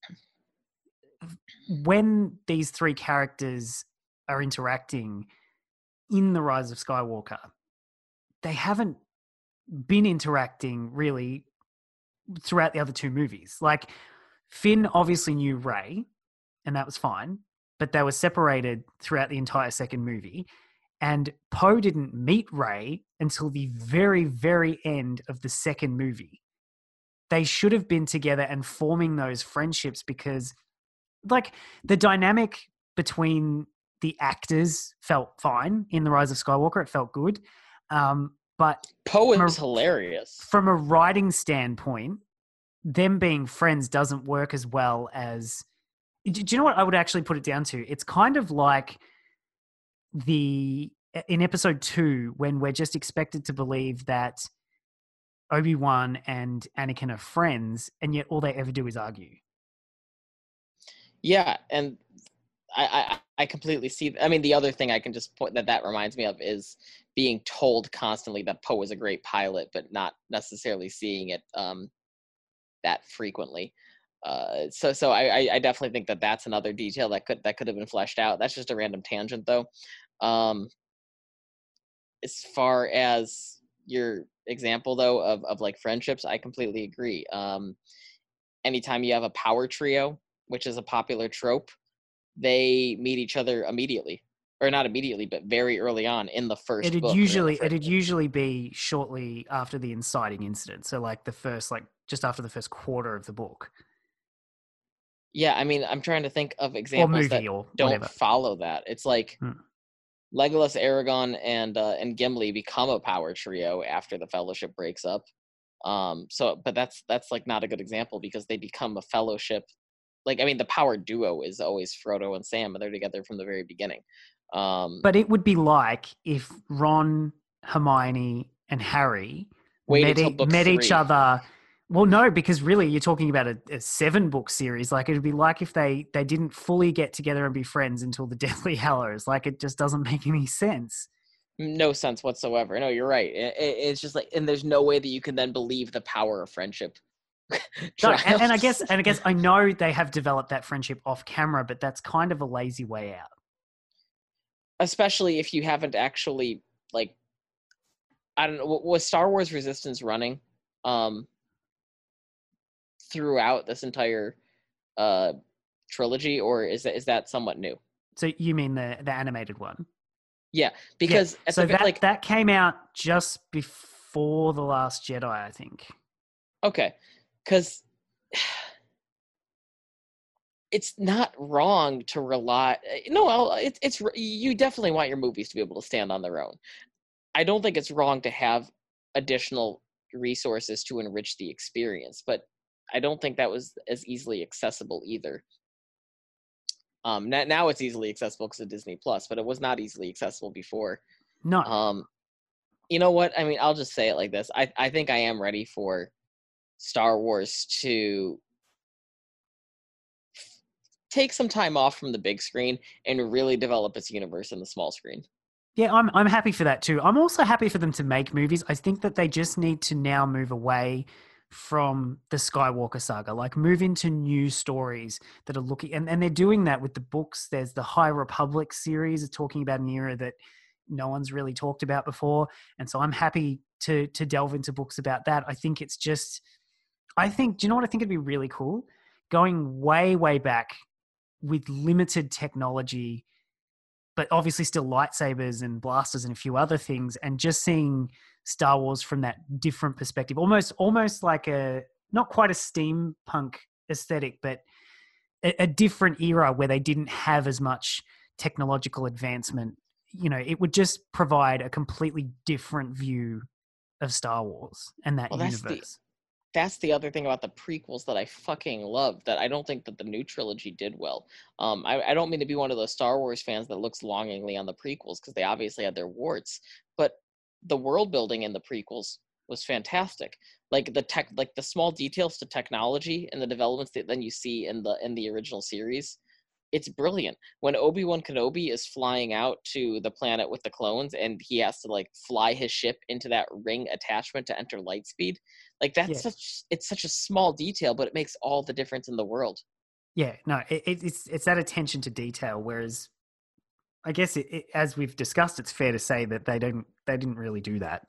when these three characters are interacting in the Rise of Skywalker, they haven't been interacting really throughout the other two movies. Like Finn obviously knew Rey, and that was fine. But they were separated throughout the entire second movie. And Poe didn't meet Rey until the very, very end of the second movie. They should have been together and forming those friendships because, like, the dynamic between the actors felt fine in The Rise of Skywalker. It felt good. Um, but Poe is hilarious. from a writing standpoint, them being friends doesn't work as well as. Do you know what I would actually put it down to? It's kind of like the in episode two when we're just expected to believe that Obi Wan and Anakin are friends, and yet all they ever do is argue. Yeah, and I, I I completely see. I mean, the other thing I can just point that that reminds me of is being told constantly that Poe is a great pilot, but not necessarily seeing it um, that frequently. Uh, so so I, I definitely think that that's another detail that could that could have been fleshed out. That's just a random tangent though. Um, as far as your example though of of like friendships, I completely agree. Um, anytime you have a power trio, which is a popular trope, they meet each other immediately or not immediately but very early on in the first It'd book or in the usually it'd usually be shortly after the inciting incident, so like the first like just after the first quarter of the book yeah i mean i'm trying to think of examples that don't whatever. follow that it's like Hmm. legolas Aragorn and uh, and gimli become a power trio after the fellowship breaks up um so but that's that's like not a good example because they become a fellowship like i mean the power duo is always frodo and sam and they're together from the very beginning um But it would be like if Ron, Hermione, and Harry Waited met, e- met each other. Well, no, because really you're talking about a, a seven book series. Like it'd be like if they they didn't fully get together and be friends until the Deathly Hallows. Like it just doesn't make any sense. no sense whatsoever. No, you're right. It, it- it's just like, and there's no way that you can then believe the power of friendship. No, and, and I guess and I guess I know they have developed that friendship off camera, but that's kind of a lazy way out. especially if you haven't actually like, I don't know, was Star Wars Resistance running, um, throughout this entire, uh, trilogy, or is that is that somewhat new? So you mean the the animated one? Yeah, Yeah, because at so the that like that came out just before the Last Jedi, I think. Okay, because it's not wrong to rely. No, I'll, it's it's you definitely want your movies to be able to stand on their own. I don't think it's wrong to have additional resources to enrich the experience, but I don't think that was as easily accessible either. Um, now, now it's easily accessible because of Disney Plus, but it was not easily accessible before. No, Um, you know what? I mean, I'll just say it like this. I I think I am ready for Star Wars to take some time off from the big screen and really develop its universe in the small screen. Yeah, I'm I'm happy for that too. I'm also happy for them to make movies. I think that they just need to now move away from the Skywalker saga, like move into new stories that are looking and, and they're doing that with the books. There's the High Republic series talking about an era that no one's really talked about before. And so I'm happy to to delve into books about that. I think it's just I think do you know what I think it'd be really cool? Going way, way back with limited technology but obviously still lightsabers and blasters and a few other things and just seeing star wars from that different perspective almost almost like a not quite a steampunk aesthetic but a, a different era where they didn't have as much technological advancement. You know it would just provide a completely different view of star wars and that Well, universe That's the other thing about the prequels that I fucking love that I don't think that the new trilogy did well. Um, I, I don't mean to be one of those Star Wars fans that looks longingly on the prequels because they obviously had their warts, but the world building in the prequels was fantastic. Like the tech, like the small details to technology and the developments that then you see in the in the original series, it's brilliant. When Obi Wan Kenobi is flying out to the planet with the clones and he has to like fly his ship into that ring attachment to enter lightspeed like that's Yeah. such it's such a small detail, but it makes all the difference in the world. Yeah, no, it, it, it's it's that attention to detail. Whereas, I guess it, it, as we've discussed, it's fair to say that they don't they didn't really do that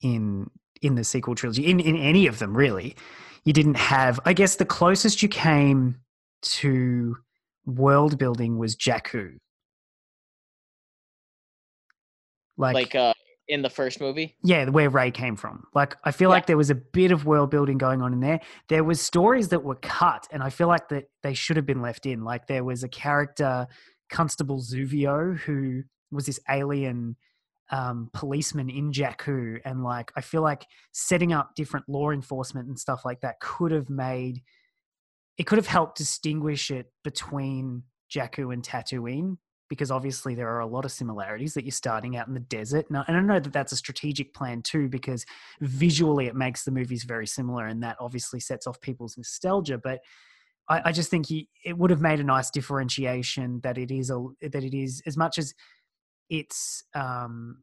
in in the sequel trilogy in in any of them really. You didn't have. I guess the closest you came to world building was Jakku. Like, like uh in the first movie. yeah, where Rey came from. Like, I feel Yeah. like there was a bit of world building going on in there. There was stories that were cut, and I feel like that they should have been left in. Like, there was a character, Constable Zuvio, who was this alien um, policeman in Jakku, and like, I feel like setting up different law enforcement and stuff like that could have made it could have helped distinguish it between Jakku and Tatooine because obviously there are a lot of similarities that you're starting out in the desert. And I, know that that's a strategic plan too, because visually it makes the movies very similar, and that obviously sets off people's nostalgia. But I, I just think he, it would have made a nice differentiation that it is a that it is as much as it's um,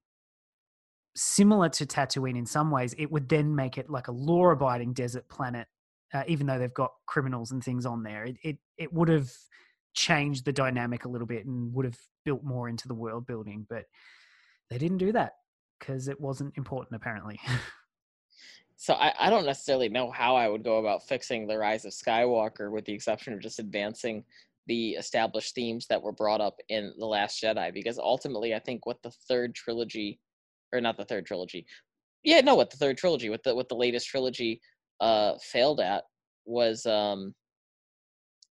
similar to Tatooine in some ways. It would then make it like a law-abiding desert planet, uh, even though they've got criminals and things on there. It it, it would have changed the dynamic a little bit and would have built more into the world building, but they didn't do that because it wasn't important apparently. So I, I don't necessarily know how I would go about fixing the rise of Skywalker, with the exception of just advancing the established themes that were brought up in the Last Jedi. Because ultimately, I think what the third trilogy, or not the third trilogy, yeah, no, what the third trilogy, with the with the latest trilogy uh failed at was um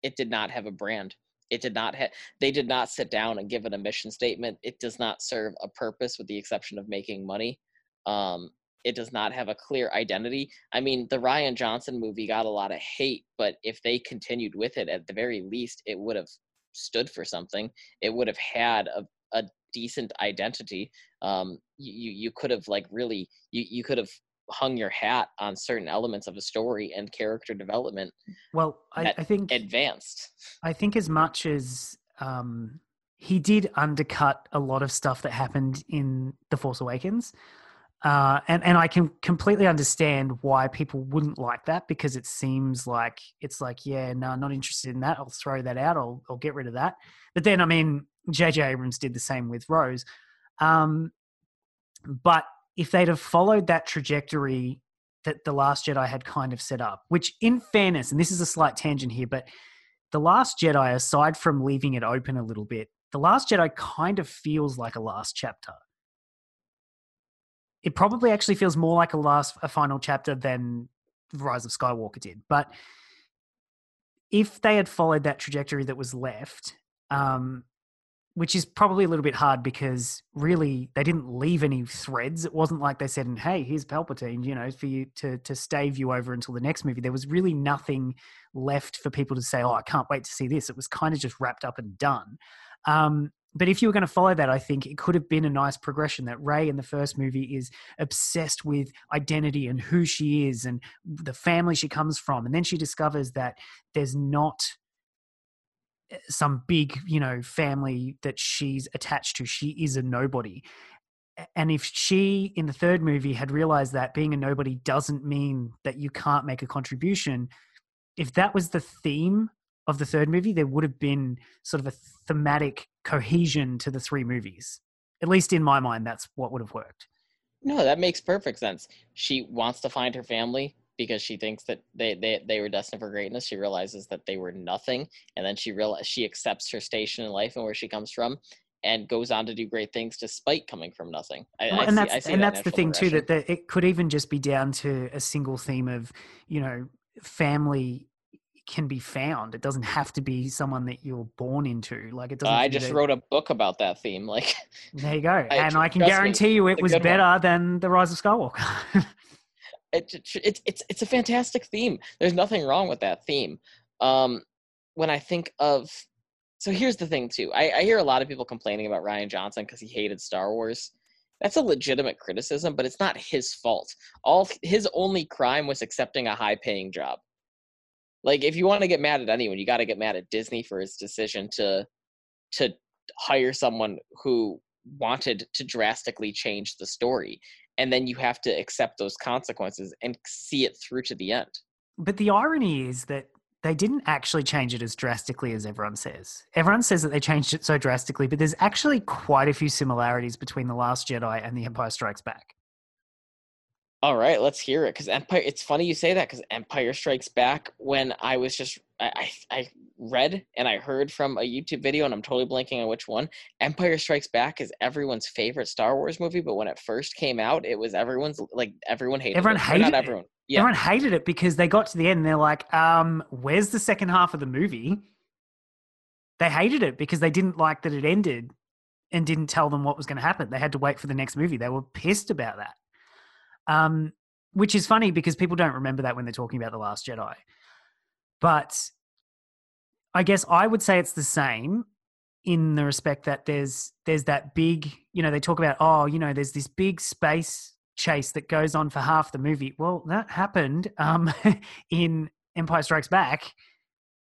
it did not have a brand. It did not have. They did not sit down and give it a mission statement. It does not serve a purpose, with the exception of making money. Um, it does not have a clear identity. I mean, the Rian Johnson movie got a lot of hate, but if they continued with it, at the very least, it would have stood for something. It would have had a, a decent identity. Um, you you could have like really you you could have hung your hat on certain elements of a story and character development well, I, I think advanced. I think as much as um, he did undercut a lot of stuff that happened in The Force Awakens. Uh, and, and I can completely understand why people wouldn't like that because it seems like it's like, yeah, no, not interested in that. I'll throw that out. I'll, I'll get rid of that. But then, I mean, J.J. Abrams did the same with Rose. Um, but if they'd have followed that trajectory that The Last Jedi had kind of set up, which, in fairness, and this is a slight tangent here, but The Last Jedi, aside from leaving it open a little bit, The Last Jedi kind of feels like a last chapter. It probably actually feels more like a last, a final chapter than Rise of Skywalker did. But if they had followed that trajectory that was left, um, which is probably a little bit hard because really they didn't leave any threads. It wasn't like they said, "And hey, here's Palpatine," you know, for you to to stave you over until the next movie. There was really nothing left for people to say, "Oh, I can't wait to see this." It was kind of just wrapped up and done. Um, but if you were going to follow that, I think it could have been a nice progression. That Rey in the first movie is obsessed with identity and who she is and the family she comes from, and then she discovers that there's not some big, you know, family that she's attached to. She is a nobody. And if she in the third movie had realized that being a nobody doesn't mean that you can't make a contribution, if that was the theme of the third movie, there would have been sort of a thematic cohesion to the three movies. At least in my mind, that's what would have worked. No, that makes perfect sense. She wants to find her family because she thinks that they, they, they were destined for greatness. She realizes that they were nothing, and then she realize she accepts her station in life and where she comes from, and goes on to do great things despite coming from nothing. I, Well, I and see- that's I see and that that's the thing too that, that it could even just be down to a single theme of you know family can be found. It doesn't have to be someone that you're born into. Like it Uh, doesn't. I just wrote a book about that theme. Like, There you go, and I can trust me, guarantee you it was one. better than the Rise of Skywalker. it, it- it's it's a fantastic theme. There's nothing wrong with that theme. Um, when I think of, so here's the thing too. I, I hear a lot of people complaining about Rian Johnson because he hated Star Wars. That's a legitimate criticism, but it's not his fault. All his only crime was accepting a high-paying job. Like, if you want to get mad at anyone, you got to get mad at Disney for his decision to to hire someone who wanted to drastically change the story and then you have to accept those consequences and see it through to the end. but the irony is that they didn't actually change it as drastically as everyone says. Everyone says that they changed it so drastically, but there's actually quite a few similarities between The Last Jedi and The Empire Strikes Back. All right, let's hear it. Because Empire, it's funny you say that. Because Empire Strikes Back, when I was just, I, I, I read and I heard from a YouTube video, and I'm totally blanking on which one. Empire Strikes Back is everyone's favorite Star Wars movie, but when it first came out, it was everyone's like everyone hated Everyone it. Hated not it? everyone. Yeah, Everyone hated it because they got to the end and they're like, um, where's the second half of the movie? They hated it because they didn't like that it ended and didn't tell them what was going to happen. They had to wait for the next movie. They were pissed about that. Um, which is funny because people don't remember that when they're talking about The Last Jedi. But I guess I would say it's the same in the respect that there's there's that big, you know, they talk about, oh, you know, there's this big space chase that goes on for half the movie. Well, that happened um, in Empire Strikes Back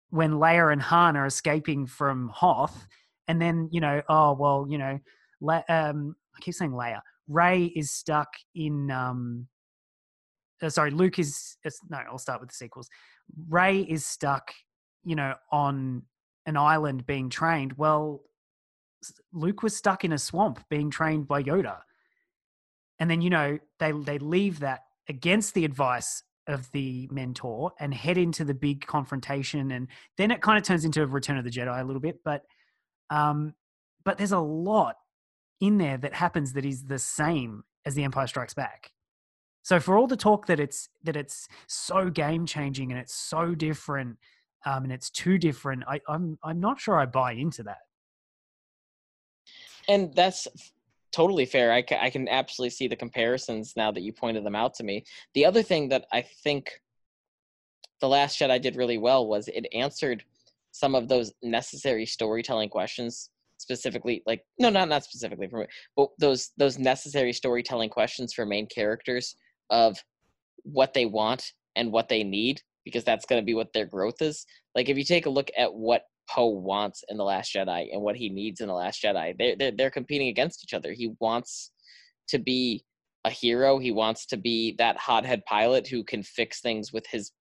when Leia and Han are escaping from Hoth, and then you know, oh well, you know, Le- um, I keep saying Leia. Rey is stuck in. Um, uh, sorry, Luke is. No, I'll start with the sequels. Rey is stuck, you know, on an island being trained. Well, Luke was stuck in a swamp being trained by Yoda and then you know they they leave that against the advice of the mentor and head into the big confrontation and then it kind of turns into a return of the jedi a little bit but um but there's a lot in there that happens that is the same as the empire strikes back so for all the talk that it's that it's so game changing and it's so different um and it's too different i i'm i'm not sure i buy into that and that's totally fair. I I can absolutely see the comparisons now that you pointed them out to me. The other thing that I think the Last Jedi did really well was it answered some of those necessary storytelling questions specifically like no not not specifically for me but those those necessary storytelling questions for main characters of what they want and what they need because that's going to be what their growth is like if you take a look at what Poe wants in the Last Jedi and what he needs in the Last Jedi. They're, they're they're competing against each other. He wants to be a hero. He wants to be that hothead pilot who can fix things with his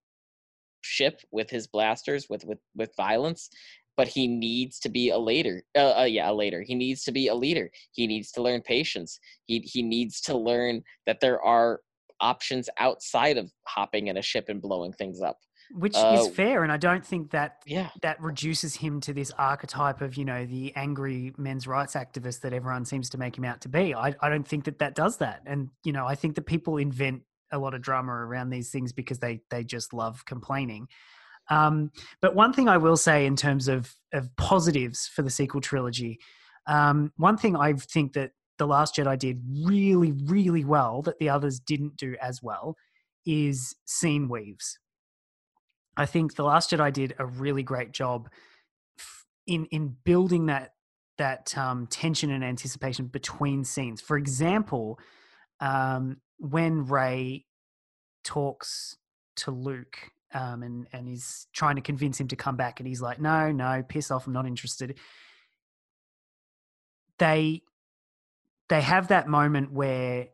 ship, with his blasters, with with with violence. But he needs to be a leader. Uh, uh, yeah, a leader. He needs to be a leader. He needs to learn patience. He he needs to learn that there are options outside of hopping in a ship and blowing things up. which Uh, is fair and i don't think that Yeah. that reduces him to this archetype of you know the angry men's rights activist that everyone seems to make him out to be i, I don't think that that does that and you know i think that people invent a lot of drama around these things because they they just love complaining um, but one thing i will say in terms of of positives for the sequel trilogy um, one thing i think that the last jedi did really really well that the others didn't do as well is scene weaves I think The Last Jedi did a really great job in in building that that um, tension and anticipation between scenes. For example, um, when Rey talks to Luke um, and and he's trying to convince him to come back, and he's like, "No, no, piss off! I'm not interested." They they have that moment where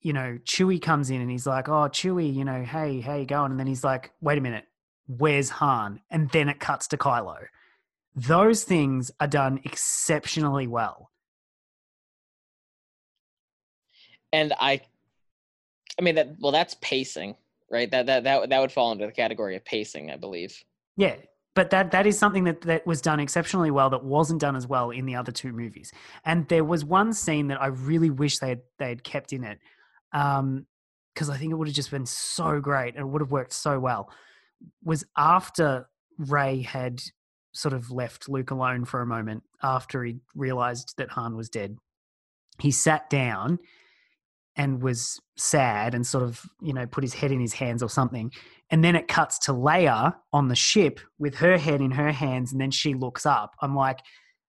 you know Chewie comes in and he's like, "Oh, Chewie, you know, hey, how you going?" And then he's like, "Wait a minute, where's Han?" And then it cuts to Kylo. Those things are done exceptionally well. and I, I mean that. Well, that's pacing, right? That that that that would fall into the category of pacing, I believe. Yeah, but that that is something that that was done exceptionally well that wasn't done as well in the other two movies. And there was one scene that I really wish they had they had kept in it, um, because I think it would have just been so great and it would have worked so well. Was after Rey had sort of left Luke alone for a moment after he realized that Han was dead. He sat down and was sad and sort of, you know, put his head in his hands or something. And then it cuts to Leia on the ship with her head in her hands, and then she looks up. I'm like,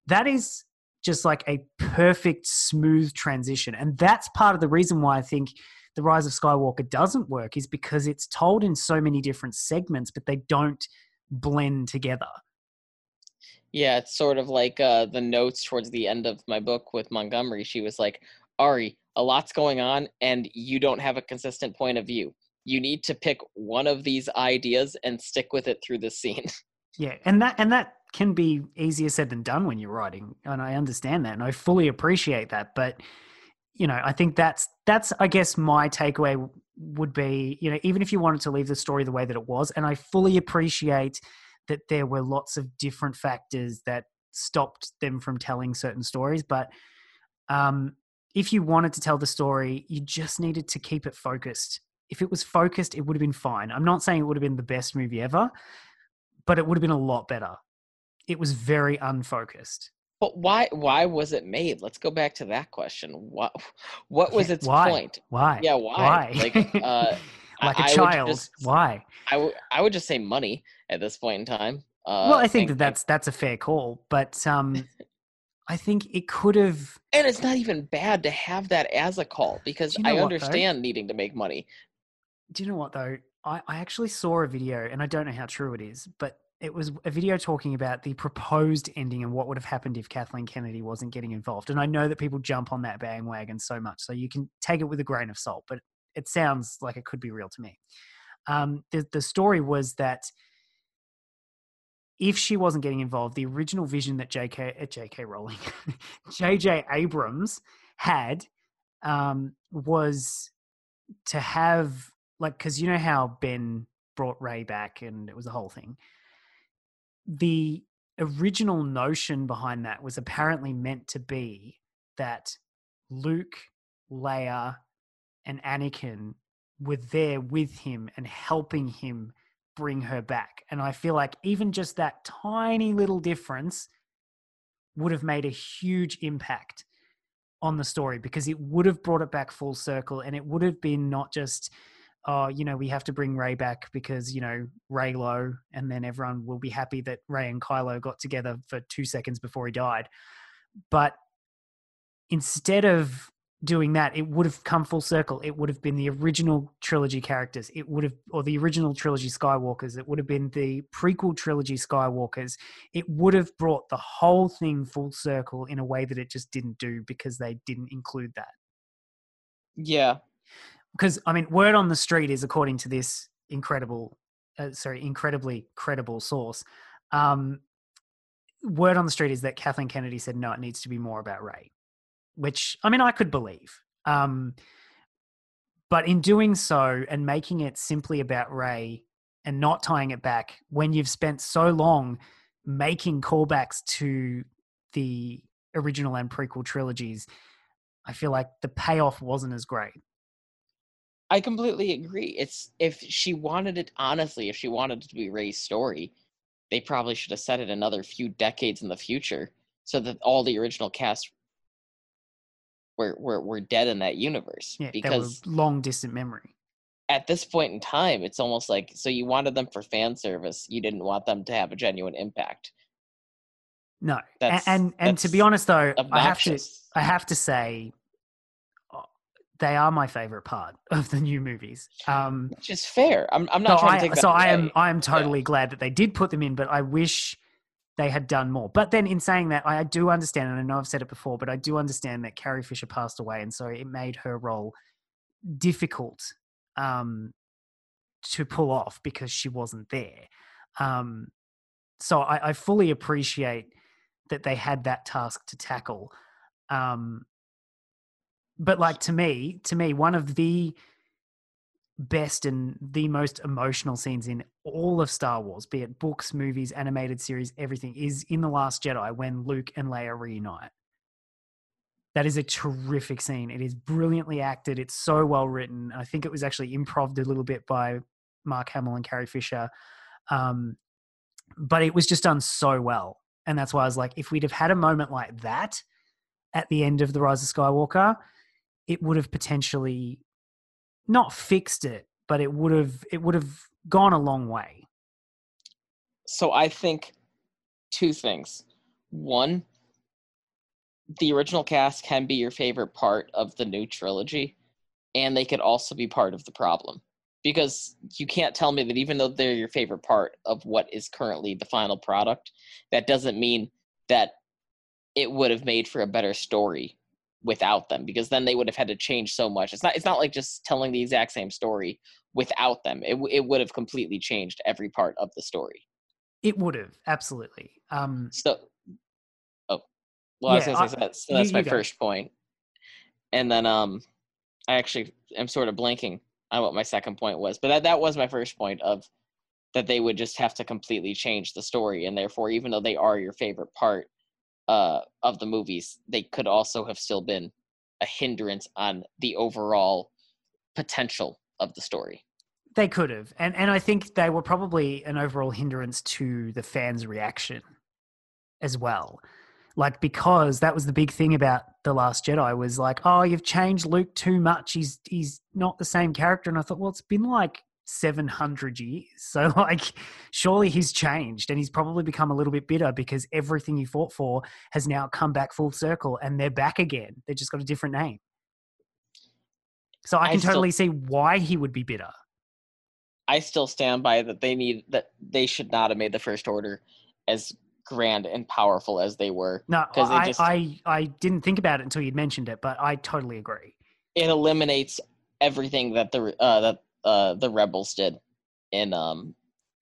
that is just like a perfect, smooth transition. And that's part of the reason why I think The Rise of Skywalker doesn't work, is because it's told in so many different segments, but they don't blend together. Yeah, it's sort of like uh, the notes towards the end of my book with Montgomery. She was like, Ari, a lot's going on, and you don't have a consistent point of view. You need to pick one of these ideas and stick with it through the scene. Yeah, and that and that can be easier said than done when you're writing, and I understand that, and I fully appreciate that. But you know, I think that's that's I guess my takeaway would be, you know, even if you wanted to leave the story the way that it was, and I fully appreciate that there were lots of different factors that stopped them from telling certain stories, but um, if you wanted to tell the story, you just needed to keep it focused. If it was focused, it would have been fine. I'm not saying it would have been the best movie ever, but it would have been a lot better. It was very unfocused. But why why was it made? Let's go back to that question. What what was its why? point? Why? Yeah, why? Why? Like, uh, like a I child. just- Why? I would I would just say money at this point in time. Uh, well, I think that that's that's a fair call, but um, I think it could have. and it's not even bad to have that as a call because you know I what, though? understand needing to make money. Do you know what though? I, I actually saw a video, and I don't know how true it is, but it was a video talking about the proposed ending and what would have happened if Kathleen Kennedy wasn't getting involved. And I know that people jump on that bandwagon so much, so you can take it with a grain of salt, but it sounds like it could be real to me. Um, the the story was that if she wasn't getting involved, the original vision that J.K. Uh, J.K. Rowling, J.J. Abrams had um, was to have like because you know how Ben brought Rey back and it was a whole thing. The original notion behind that was apparently meant to be that Luke, Leia, and Anakin were there with him and helping him bring her back. And I feel like even just that tiny little difference would have made a huge impact on the story because it would have brought it back full circle and it would have been not just oh you know we have to bring rey back because you know rey reylo and then everyone will be happy that rey and kylo got together for two seconds before he died but instead of doing that it would have come full circle. It would have been the original trilogy characters. It would have or the original trilogy skywalkers. It would have been the prequel trilogy skywalkers. It would have brought the whole thing full circle in a way that it just didn't do because they didn't include that. Yeah, because I mean, word on the street is according to this incredible, uh, sorry, incredibly credible source. Um, word on the street is that Kathleen Kennedy said no, it needs to be more about Rey, which I mean I could believe. Um, but in doing so and making it simply about Rey and not tying it back when you've spent so long making callbacks to the original and prequel trilogies, I feel like the payoff wasn't as great. I completely agree. It's if she wanted it honestly, if she wanted it to be Rey's story, they probably should have set it another few decades in the future so that all the original cast were were, were dead in that universe. Yeah, because long distant memory. at this point in time, it's almost like so you wanted them for fan service, you didn't want them to have a genuine impact. No, That's- and and to be honest though, I have to I have to say, uh, they are my favorite part of the new movies. Um, Which is fair. I'm I'm so not trying I to take so I am. I am totally glad that they did put them in, but I wish they had done more. But then in saying that, I do understand, and I know I've said it before, but I do understand that Carrie Fisher passed away, and so it made her role difficult um, to pull off because she wasn't there. Um, so I, I fully appreciate that they had that task to tackle. Um, but like to me, to me, one of the best and the most emotional scenes in all of Star Wars, be it books, movies, animated series, everything, is in The Last Jedi when Luke and Leia reunite. That is a terrific scene. It is brilliantly acted. It's so well written. I think it was actually improved a little bit by Mark Hamill and Carrie Fisher. Um, but it was just done so well. And that's why I was like, if we'd have had a moment like that at the end of The Rise of Skywalker, it would have potentially not fixed it, but it would have it would have gone a long way. so I think two things. One, the original cast can be your favorite part of the new trilogy, and they could also be part of the problem. Because you can't tell me that even though they're your favorite part of what is currently the final product, that doesn't mean that it would have made for a better story without them because then they would have had to change so much. It's not it's not like just telling the exact same story without them. It it would have completely changed every part of the story. It would have absolutely. Um, So, oh, well, I was Yeah, gonna say so that's, so that's you my go. first point. and then um, I actually am sort of blanking on what my second point was, but that that was my first point of that they would just have to completely change the story, and therefore, even though they are your favorite part uh, of the movies, they could also have still been a hindrance on the overall potential of the story. They could have, and and I think they were probably an overall hindrance to the fans' reaction as well. Like because that was the big thing about the Last Jedi was like, oh, you've changed Luke too much. He's he's not the same character. And I thought, well, it's been like 700 years. So, like, surely he's changed and he's probably become a little bit bitter because everything he fought for has now come back full circle and they're back again. They just got a different name. So, I can I totally see why he would be bitter. I still stand by that they need that they should not have made the First Order as grand and powerful as they were. No, I, just, I, I didn't think about it until you'd mentioned it, but I totally agree. It eliminates everything that the uh, that uh, the rebels did in um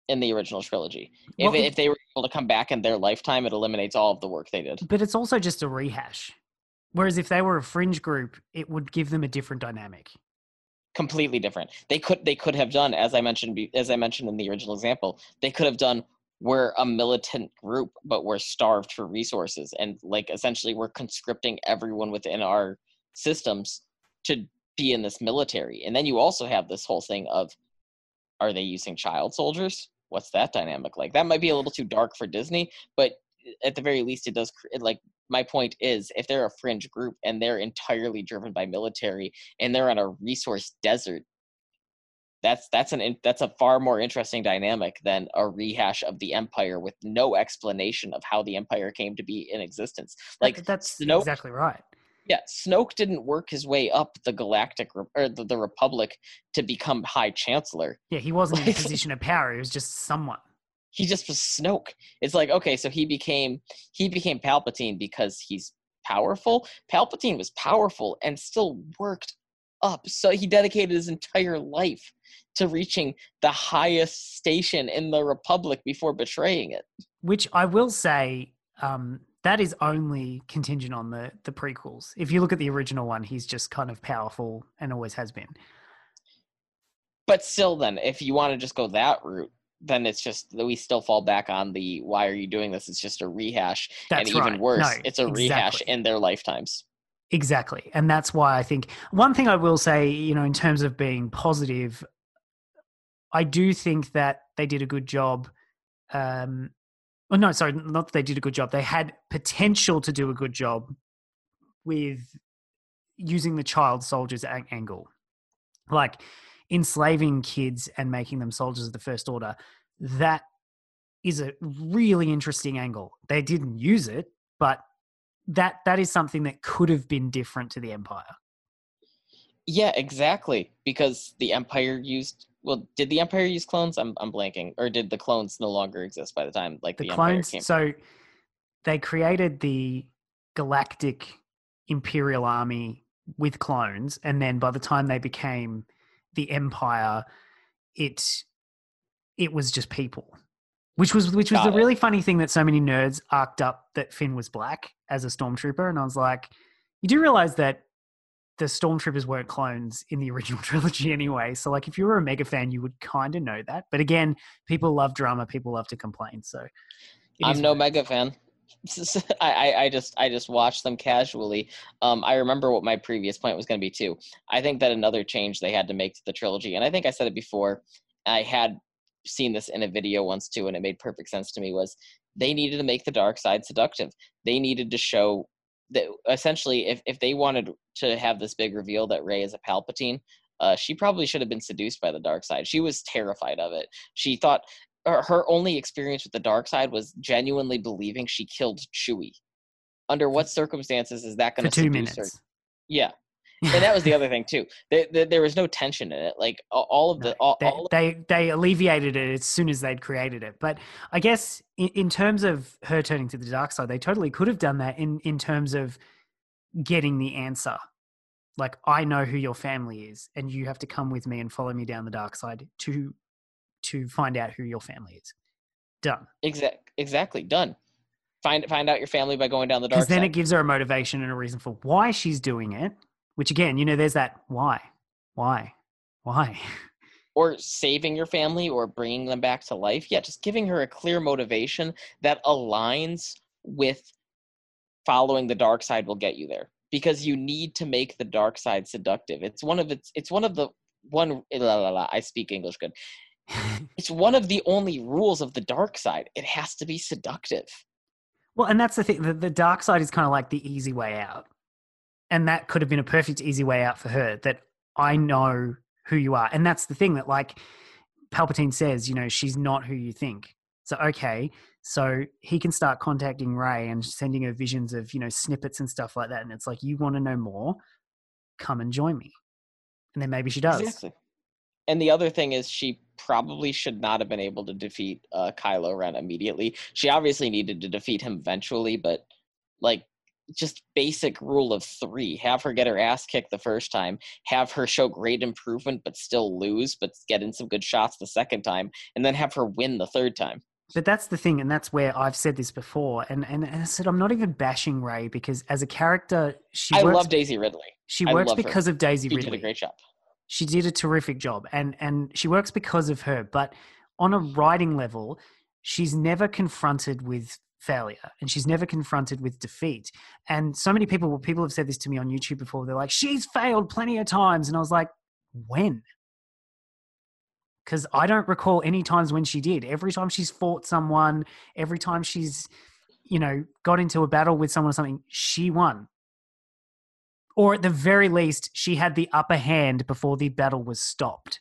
in the original trilogy. If well, if they were able to come back in their lifetime, it eliminates all of the work they did. But it's also just a rehash. Whereas if they were a fringe group, it would give them a different dynamic. Completely different. They could they could have done as I mentioned as I mentioned in the original example. They could have done we're a militant group, but we're starved for resources, and like essentially we're conscripting everyone within our systems to be in this military. And then you also have this whole thing of are they using child soldiers? What's that dynamic like? That might be a little too dark for Disney, but eh, at the very least, it does like my point is if they're a fringe group and they're entirely driven by military and they're on a resource desert that's that's an that's a far more interesting dynamic than a rehash of the empire with no explanation of how the empire came to be in existence like that's Snoke, exactly right yeah, Snoke didn't work his way up the galactic or the, the Republic to become High Chancellor. Yeah, he wasn't in a position of power. He was just someone. He just was Snoke. It's like okay, so he became he became Palpatine because he's powerful. Palpatine was powerful and still worked up. So he dedicated his entire life to reaching the highest station in the Republic before betraying it. Which I will say, um, that is only contingent on the the prequels. If you look at the original one, he's just kind of powerful and always has been. But still, then, if you want to just go that route, then it's just that we still fall back on the why are you doing this? It's just a rehash, that's and right. even worse, no, it's a exactly. rehash in their lifetimes. Exactly, and that's why I think one thing I will say, you know, in terms of being positive, I do think that they did a good job um, Oh, no, sorry, not that they did a good job. They had potential to do a good job with using the child soldiers angle, like enslaving kids and making them soldiers of the First Order. That is a really interesting angle. They didn't use it, but that that is something that could have been different to the Empire. Yeah, exactly. Because the Empire used well, did the Empire use clones? I'm I'm blanking. Or did the clones no longer exist by the time like the, the clones? Empire came? So they created the Galactic Imperial Army with clones, and then by the time they became the Empire, it it was just people. Which was which was Got the really funny thing that so many nerds arced up that Finn was black as a stormtrooper, and I was like, you do realize that the stormtroopers weren't clones in the original trilogy anyway. So like if you were a mega fan, you would kind of know that. But again, people love drama, people love to complain. So I'm no mega fan. I, I just I just watched them casually. Um, I remember what my previous point was going to be too. I think that another change they had to make to the trilogy, and I think I said it before. I had seen this in a video once too, and it made perfect sense to me. Was they needed to make the dark side seductive. They needed to show that essentially if, if they wanted to have this big reveal that Rey is a Palpatine, uh, she probably should have been seduced by the dark side. She was terrified of it. She thought her, her only experience with the dark side was genuinely believing she killed Chewie. Under what circumstances is that going to seduce minutes. her? Yeah, and that was the other thing too. There, there, there, was no tension in it. Like all of the, all, they, all they, they alleviated it as soon as they'd created it. But I guess in, in terms of her turning to the dark side, they totally could have done that in in terms of getting the answer. Like I know who your family is, and you have to come with me and follow me down the dark side to to find out who your family is. Done. Exact. Exactly. Done. Find find out your family by going down the dark. Side. Because then it gives her a motivation and a reason for why she's doing it Which again, you know, there's that why, why, why. or saving your family or bringing them back to life. Yeah, just giving her a clear motivation that aligns with following the dark side will get you there because you need to make the dark side seductive. It's one of its it's one of the one eh, la, la, la, I speak English good. it's one of the only rules of the dark side. It has to be seductive. Well, and that's the thing. The, the dark side is kind of like the easy way out. And that could have been a perfect easy way out for her that I know who you are. And that's the thing that like Palpatine says, you know, she's not who you think. So okay, so he can start contacting Rey and sending her visions of, you know, snippets and stuff like that. And it's like, you want to know more? Come and join me. And then maybe she does. Exactly. And the other thing is she probably should not have been able to defeat uh, Kylo Ren immediately. She obviously needed to defeat him eventually, but like just basic rule of three have her get her ass kicked the first time have her show great improvement but still lose but get in some good shots the second time and then have her win the third time. But that's the thing and that's where i've said this before and and, and i said i'm not even bashing rey because as a character she i works, love daisy ridley. she works because her. of daisy she ridley did a great job. She did a terrific job and and she works because of her but on a writing level she's never confronted with failure and she's never confronted with defeat. And so many people people have said this to me on youtube before. They're like she's failed plenty of times and i was like when? Because i don't recall any times when she did. Every time she's fought someone every time she's you know got into a battle with someone or something she won. Or at the very least she had the upper hand before the battle was stopped.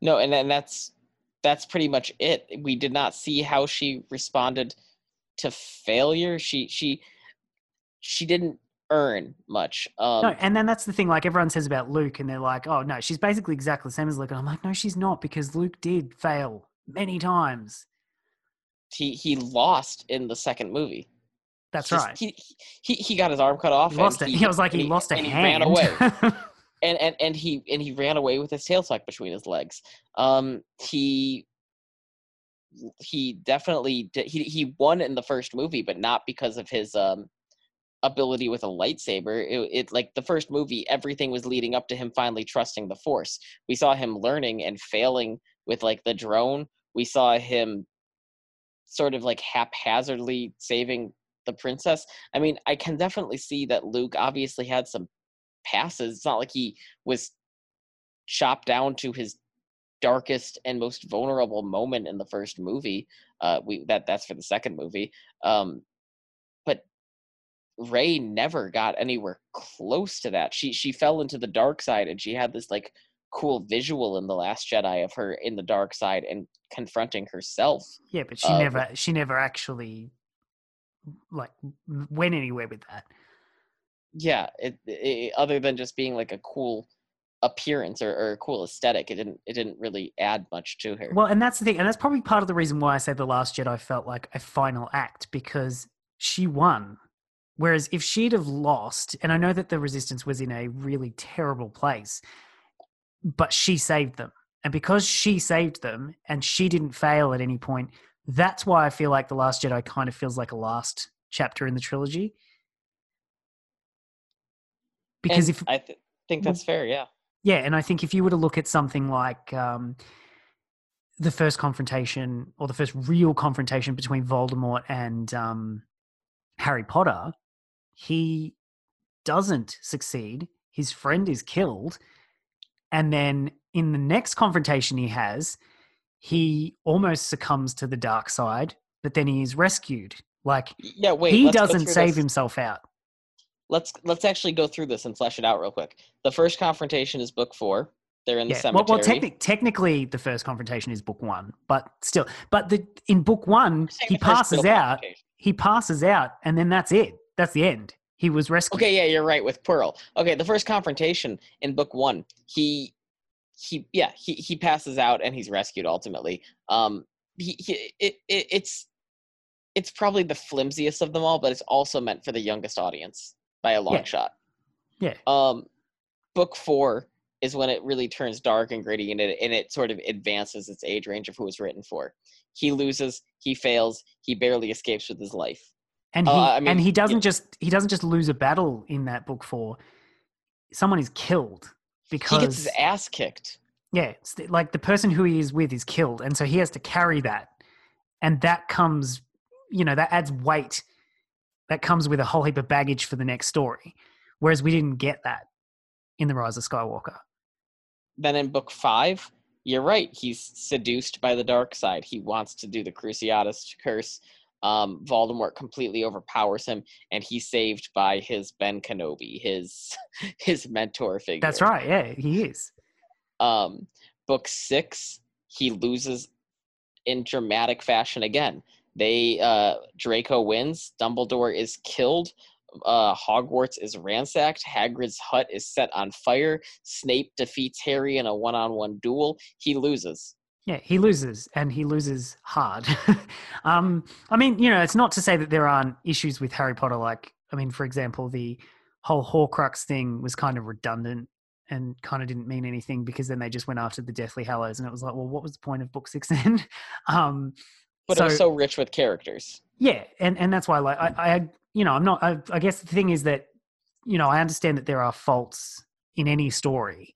No and, and that's that's pretty much it. We did not see how she responded to failure. She she she didn't earn much. Um, no, and then that's the thing. Like everyone says about Luke, and they're like, "Oh no, she's basically exactly the same as Luke." And I'm like, "No, she's not," because Luke did fail many times. He he lost in the second movie. That's He's, right. He, he he got his arm cut off. He lost it. He, He was like he, and lost a and hand. He ran away. and and and he and he ran away with his tail tucked between his legs. Um, he he definitely did, he he won in the first movie, but not because of his um ability with a lightsaber. It, it like the first movie, everything was leading up to him finally trusting the Force. We saw him learning and failing with like the drone. We saw him sort of like haphazardly saving the princess. I mean, I can definitely see that Luke obviously had some passes. It's not like he was chopped down to his darkest and most vulnerable moment in the first movie. Uh, we that that's for the second movie. Um, but Rey never got anywhere close to that. She she fell into the dark side, and she had this like cool visual in the Last Jedi of her in the dark side and confronting herself. yeah, but she Uh, never she never actually like went anywhere with that. Yeah, it, it other than just being like a cool appearance or, or a cool aesthetic, it didn't it didn't really add much to her. Well, and that's the thing, and that's probably part of the reason why I say the Last Jedi felt like a final act because she won. Whereas if she'd have lost, and I know that the Resistance was in a really terrible place, but she saved them, and because she saved them and she didn't fail at any point, that's why I feel like the Last Jedi kind of feels like a last chapter in the trilogy. Because And if I th- think that's fair, yeah. yeah, and I think if you were to look at something like um, the first confrontation or the first real confrontation between Voldemort and um, Harry Potter, he doesn't succeed. His friend is killed. And then in the next confrontation he has, he almost succumbs to the dark side, but then he is rescued. Like Yeah, wait. he doesn't save this. himself out. Let's let's actually go through this and flesh it out real quick. The first confrontation is book four. They're in the Yeah. cemetery. Well, well technic- technically, the first confrontation is book one, but still, but the in book one, he passes out. He passes out, and then that's it. That's the end. He was rescued. Okay, yeah, you're right with Pearl. Okay, the first confrontation in book one, he he yeah he he passes out and he's rescued ultimately. Um, he, he it, it it's it's probably the flimsiest of them all, but it's also meant for the youngest audience by a long Yeah. shot. Yeah. Um, book four is when it really turns dark and gritty, and it and it sort of advances its age range of who it's written for. He loses, he fails, he barely escapes with his life. and he Uh, I mean, and he doesn't yeah. just he doesn't just lose a battle in that book four. Someone is killed because He gets his ass kicked. yeah, like the person who he is with is killed, and so he has to carry that, and that comes, you know, that adds weight. That comes with a whole heap of baggage for the next story, whereas we didn't get that in the Rise of Skywalker. Then in book five, you're right. He's seduced by the dark side. He wants to do the Cruciatus curse. Um, Voldemort completely overpowers him, and he's saved by his Ben Kenobi, his his mentor figure. That's right. Yeah, he is. um, book six, he loses in dramatic fashion again. They uh, Draco wins. Dumbledore is killed. Uh, Hogwarts is ransacked. Hagrid's hut is set on fire. Snape defeats Harry in a one-on-one duel. He loses. Yeah, he loses, and he loses hard. um, I mean, you know, it's not to say that there aren't issues with Harry Potter. Like, I mean, for example, the whole Horcrux thing was kind of redundant and kind of didn't mean anything because then they just went after the Deathly Hallows, and it was like, well, what was the point of Book Six then? um, But so, it was so rich with characters. yeah, and and that's why, like, I, I you know, I'm not. I, I guess the thing is that, you know, I understand that there are faults in any story,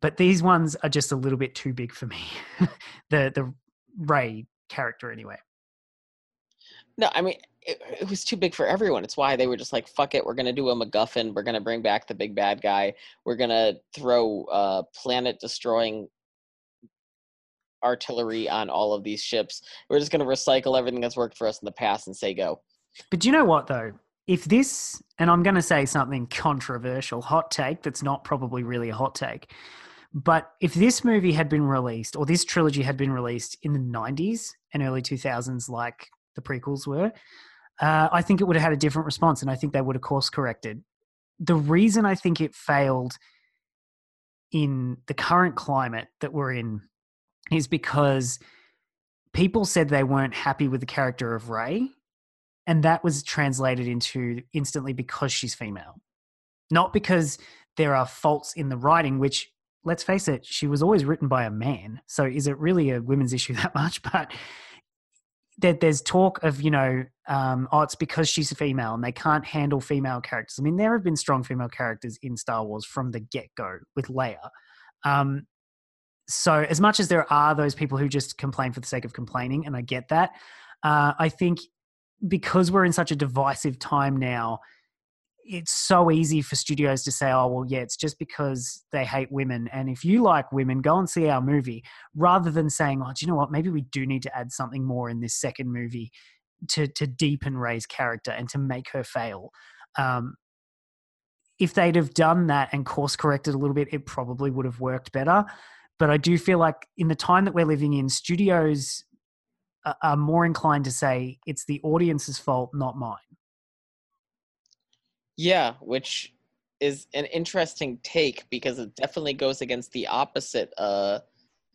but these ones are just a little bit too big for me. the the Rey character, anyway. No, I mean it, it was too big for everyone. It's why they were just like, "Fuck it, we're gonna do a MacGuffin. We're gonna bring back the big bad guy. We're gonna throw uh, planet-destroying artillery on all of these ships. We're just gonna recycle everything that's worked for us in the past and say go." But do you know what though? If this, and I'm going to say something controversial, hot take that's not probably really a hot take, but if this movie had been released or this trilogy had been released in the 90s and early 2000s, like the prequels were, uh, I think it would have had a different response, and I think they would have course corrected. The reason I think it failed in the current climate that we're in is because people said they weren't happy with the character of Rey and that was translated into instantly because she's female. Not because there are faults in the writing which let's face it she was always written by a man so is it really a women's issue that much? But there, there's talk of you know um, oh it's because she's a female and they can't handle female characters. I mean there have been strong female characters in star wars from the get-go with leia. Um, so as much as there are those people who just complain for the sake of complaining and i get that uh, i think because we're in such a divisive time now, it's so easy for studios to say, oh, well, yeah, it's just because they hate women. And if you like women, go and see our movie, rather than saying, oh, do you know what? Maybe we do need to add something more in this second movie to, to deepen Rey's character and to make her fail. Um, if they'd have done that and course corrected a little bit, it probably would have worked better. But I do feel like in the time that we're living in, studios are- more inclined to say it's the audience's fault, not mine. Yeah, which is an interesting take because it definitely goes against the opposite uh,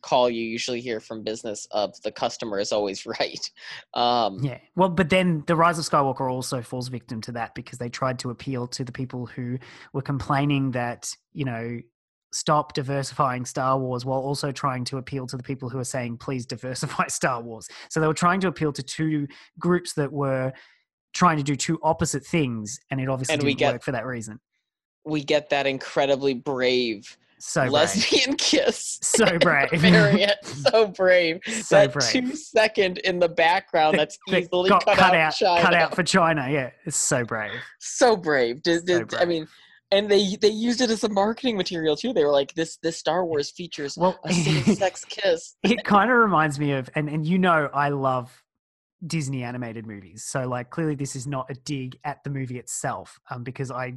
call you usually hear from business of the customer is always right. Um, Yeah. Well, but then the Rise of Skywalker also falls victim to that because they tried to appeal to the people who were complaining that, you know, stop diversifying Star Wars while also trying to appeal to the people who are saying, please diversify Star Wars. So they were trying to appeal to two groups that were trying to do two opposite things. And it obviously And didn't get- work for that reason. we get that incredibly brave So brave. lesbian kiss. So brave. variant. So brave. So that brave. two second in the background that's That easily got cut, out, cut out for China. Yeah, it's so brave. so brave. Did, So did- I mean, and they they used it as a marketing material too. They were like, "This this Star Wars features Well, a same-sex kiss." it kind of reminds me of, and and you know, I love Disney animated movies. So like, clearly, this is not a dig at the movie itself, um, because I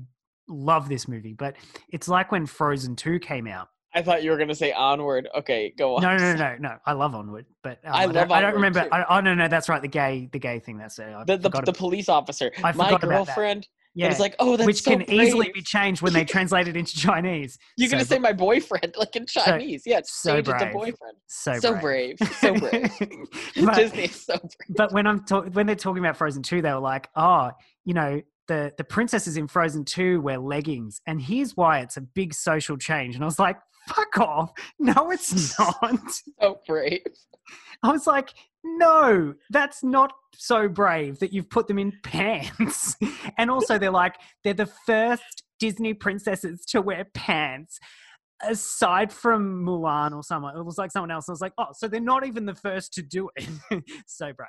love this movie. But it's like when Frozen Two came out. I thought you were gonna say onward. Okay, go on. No, no, no, no, no. I love Onward, but um, I I, love don't, I don't Onward, remember. I, oh no, no, that's right. The gay, the gay thing. That's it. I The the, the police officer, I my forgot about that. girlfriend. Yeah, it's like, oh, that's which so can easily be changed when they translate it into Chinese. You're So gonna say my boyfriend, like in Chinese. yeah, it's so it to brave. boyfriend. so So brave. brave, so brave. But- Disney is so brave. but when I'm talk- when they're talking about Frozen 2, they were like, oh, you know, the the princesses in Frozen 2 wear leggings, and here's why it's a big social change. And I was like, fuck off. No, it's not. So brave. I was like, no, that's not so brave that you've put them in pants. and also, they're like, they're the first Disney princesses to wear pants. Aside from Mulan or someone, it was like someone else. I was like, oh, so they're not even the first to do it. so brave.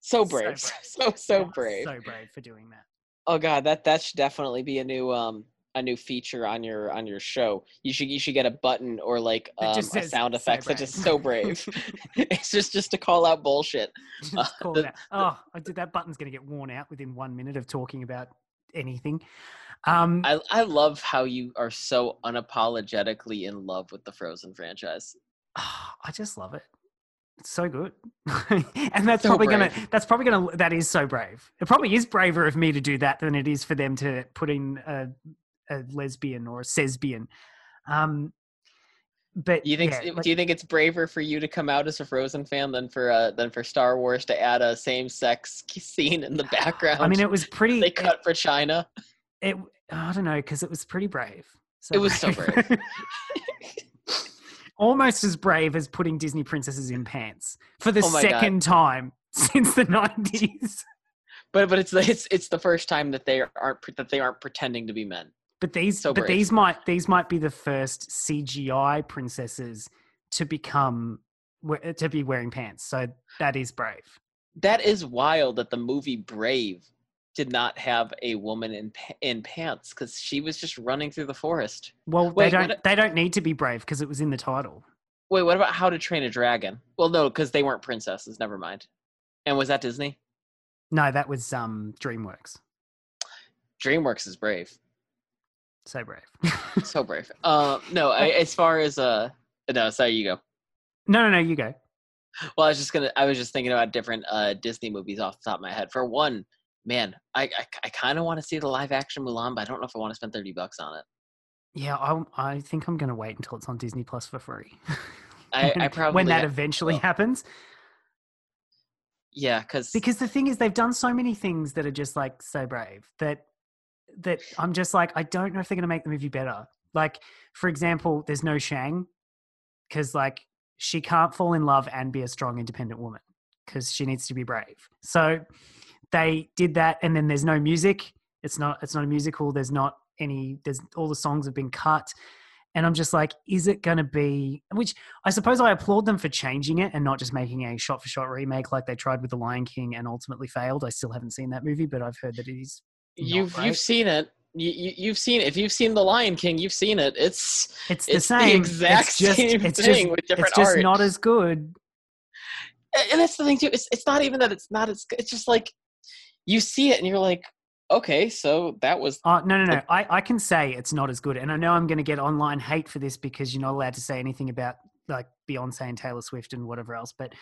So So brave. brave. So so brave. So brave for doing that. Oh god, that that should definitely be a new um a new feature on your on your show. You should you should get a button or like um, a sound "So effect that just brave." so brave. it's just just to call out bullshit. Just call the- out. Oh, I did that button's going to get worn out within one minute of talking about anything. Um, I I love how you are so unapologetically in love with the Frozen franchise. I just love it. It's so good, and that's So probably gonna. That's probably gonna. That is so brave. It probably is braver of me to do that than it is for them to put in a, a lesbian or a lesbian. Um, but You think yeah, like- do you think it's braver for you to come out as a Frozen fan than for uh, than for Star Wars to add a same sex scene in the background? I mean, it was pretty. they it- cut for China. It, I don't know because it was pretty brave. It was so brave. Almost as brave as putting Disney princesses in pants for the Oh my God. second time since the nineties. But but it's the- it's it's the first time that they aren't that they aren't pretending to be men. But these, So but these might these might be the first CGI princesses to become to be wearing pants. So that is brave. That is wild that the movie Brave did not have a woman in in pants because she was just running through the forest. Well, Wait, they don't a- they don't need to be brave because it was in the title. Wait, what about How to Train a Dragon? Well, no, because they weren't princesses. Never mind. And was that Disney? No, that was um DreamWorks. DreamWorks is brave. So brave. So brave. Uh, no, I, as far as uh, no, sorry, you go. no, no, no. You go. Well, I was just gonna. I was just thinking about different uh Disney movies off the top of my head. For one, man, I I, I kind of want to see the live action Mulan, but I don't know if I want to spend thirty bucks on it. Yeah, I, I think I'm going to wait until it's on Disney Plus for free. I, I when that ha- eventually will. happens. yeah, because Because the thing is, they've done so many things that are just like so brave that that I'm just like, I don't know if they're going to make the movie better. Like, for example, there's no Shang because like she can't fall in love and be a strong, independent woman because she needs to be brave. So they did that, and then there's no music. It's not. It's not a musical. There's not any. There's all the songs have been cut. And I'm just like, is it going to be? Which I suppose I applaud them for changing it and not just making a shot for shot remake like they tried with The Lion King and ultimately failed. I still haven't seen that movie, but I've heard that it is. You've great. you've seen it. You, you you've seen if you've seen The Lion King, you've seen it. It's It's the It's the same. exact it's just, same it's thing just, with different It's just art. not as good. and that's the thing too. It's it's not even that it's not as. Good. It's just like you see it and you're like, okay, so that was Oh no, no, no! Like- I, I can say it's not as good, and I know I'm going to get online hate for this because you're not allowed to say anything about like Beyonce and Taylor Swift and whatever else. But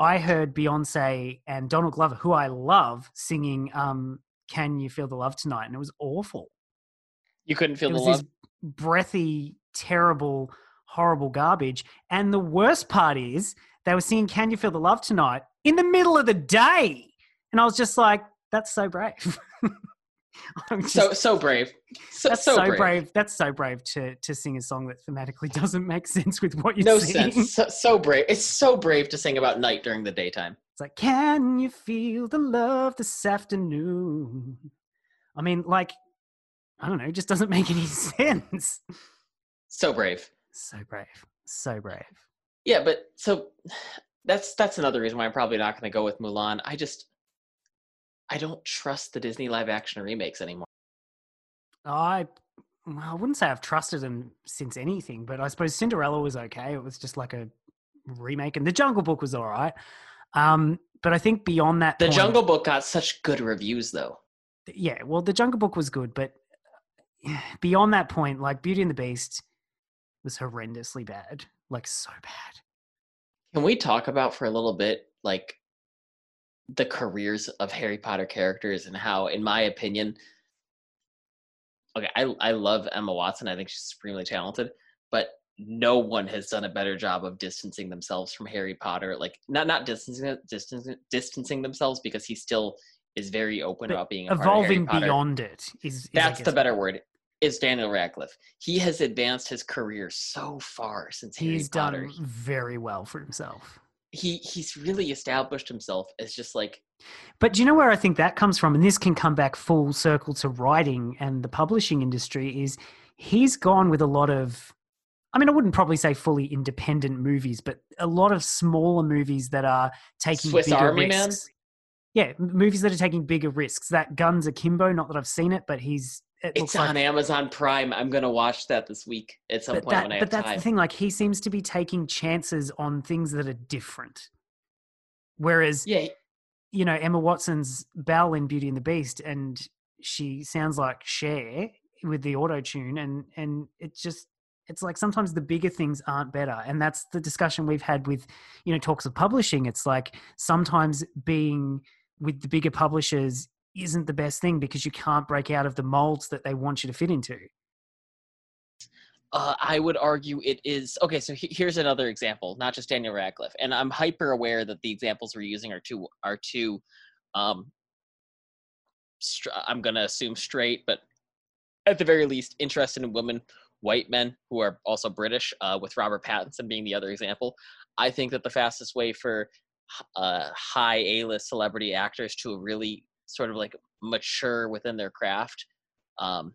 I heard Beyonce and Donald Glover, who I love, singing um, "Can You Feel the Love Tonight," and it was awful. you couldn't feel it the was love. this breathy, terrible, horrible garbage. And the worst part is they were singing "Can You Feel the Love Tonight" in the middle of the day, and I was just like, "That's so brave." I'm just- So so brave. So, that's so, so, brave. brave. That's so brave to to sing a song that thematically doesn't make sense with what you're No singing. sense. So, so brave. It's so brave to sing about night during the daytime. Like, can you feel the love this afternoon? I mean, like, I don't know, it just doesn't make any sense. So brave. So brave. So brave. Yeah, but so that's that's another reason why I'm probably not going to go with Mulan. I just I don't trust the Disney live action remakes anymore. I I wouldn't say I've trusted them since anything, but I suppose Cinderella was okay. It was just like a remake, and The Jungle Book was all right. Um, but I think beyond that, The point- Jungle Book got such good reviews though. yeah, well, the Jungle Book was good, but beyond that point, like Beauty and the Beast was horrendously bad, like so bad. Can we talk about for a little bit like the careers of Harry Potter characters and how in my opinion okay, I I love Emma Watson. I think she's supremely talented, but no one has done a better job of distancing themselves from Harry Potter. Like not not distancing uh, distancing distancing themselves because he still is very open But about being a part of Harry Evolving beyond it is, is That's the better word. Is Daniel Radcliffe. He has advanced his career so far since Harry He's Potter. done very well for himself. He he's really established himself as just like But do you know where I think that comes from? And this can come back full circle to writing and the publishing industry is he's gone with a lot of I mean, I wouldn't probably say fully independent movies, but a lot of smaller movies that are taking Swiss bigger Army Man? risks. Yeah, movies that are taking bigger risks. That Guns Akimbo, not that I've seen it, but he's it it's on like Amazon Prime. I'm gonna watch that this week at some point that, when I but that's time. the thing. Like he seems to be taking chances on things that are different. Whereas Yeah, you know Emma Watson's Belle in Beauty and the Beast, and she sounds like Cher with the auto tune, and and it just it's like sometimes the bigger things aren't better, and that's the discussion we've had with you know talks of publishing. It's like sometimes being with the bigger publishers isn't the best thing because you can't break out of the molds that they want you to fit into. uh, I would argue it is okay. So he- here's another example, not just Daniel Radcliffe, and I'm hyper aware that the examples we're using are two are two. Um, str- I'm gonna assume straight, but at the very least, interested in women, white men who are also British, uh, with Robert Pattinson being the other example. I think that the fastest way for uh, high A-list celebrity actors to really sort of like mature within their craft. Um,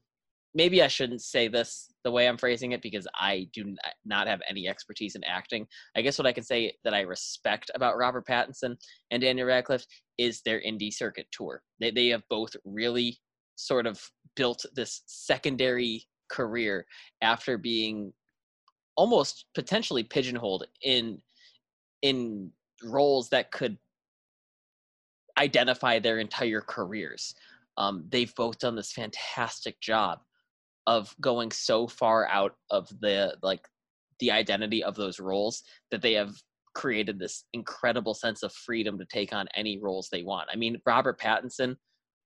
maybe I shouldn't say this the way I'm phrasing it because I do not have any expertise in acting. I guess what I can say that I respect about Robert Pattinson and Daniel Radcliffe is their indie circuit tour. They they have both really sort of built this secondary career after being almost potentially pigeonholed in in roles that could identify their entire careers. Um, they've both done this fantastic job of going so far out of the like the identity of those roles that they have created this incredible sense of freedom to take on any roles they want. I mean, Robert Pattinson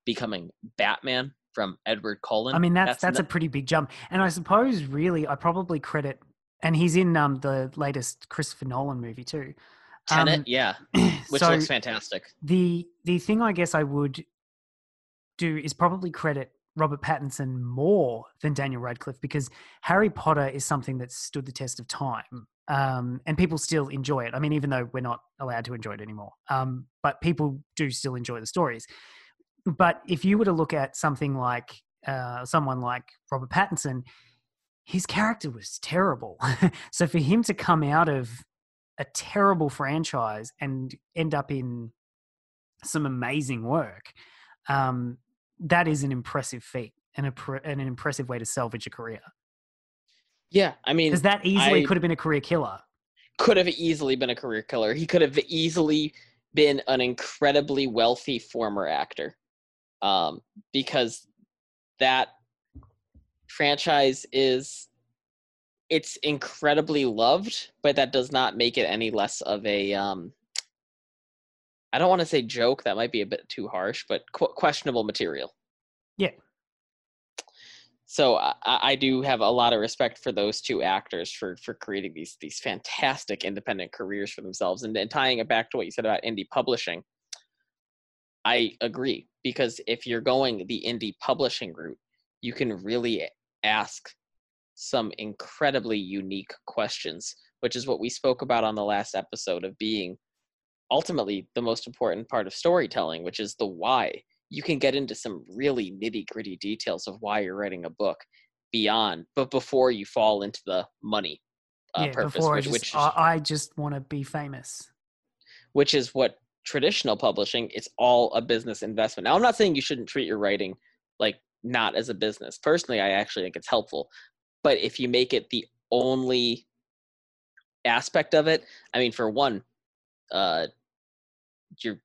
becoming Batman from Edward Cullen. I mean, that's that's, no- a pretty big jump. And I suppose, really, I probably credit, and he's in um, the latest Christopher Nolan movie too. Tenet, Um, yeah, which so looks fantastic. the the thing I guess I would do is probably credit Robert Pattinson more than Daniel Radcliffe because Harry Potter is something that's stood the test of time. Um, and people still enjoy it. I mean, even though we're not allowed to enjoy it anymore, um, but people do still enjoy the stories. But if you were to look at something like uh, someone like Robert Pattinson, his character was terrible. so for him to come out of a terrible franchise and end up in some amazing work, um, that is an impressive feat and, a, pr- and an impressive way to salvage a career. Yeah, I mean, Because that easily I- could have been a career killer. could have easily been a career killer. He could have easily been an incredibly wealthy former actor, um, because that franchise is it's incredibly loved, but that does not make it any less of a. Um, I don't want to say joke. That might be a bit too harsh, but qu- questionable material. Yeah. So I, I do have a lot of respect for those two actors for for creating these these fantastic independent careers for themselves, and, and tying it back to what you said about indie publishing. I agree because if you're going the indie publishing route, you can really ask some incredibly unique questions, which is what we spoke about on the last episode of being ultimately the most important part of storytelling, which is the why. You can get into some really nitty gritty details of why you're writing a book beyond, but before you fall into the money uh, yeah, purpose, before I which, just, which, is, I just want to be famous. which is what traditional publishing it's all a business investment. Now i'm not saying you shouldn't treat your writing like not as a business. Personally i actually think it's helpful. But if you make it the only aspect of it i mean for one uh you're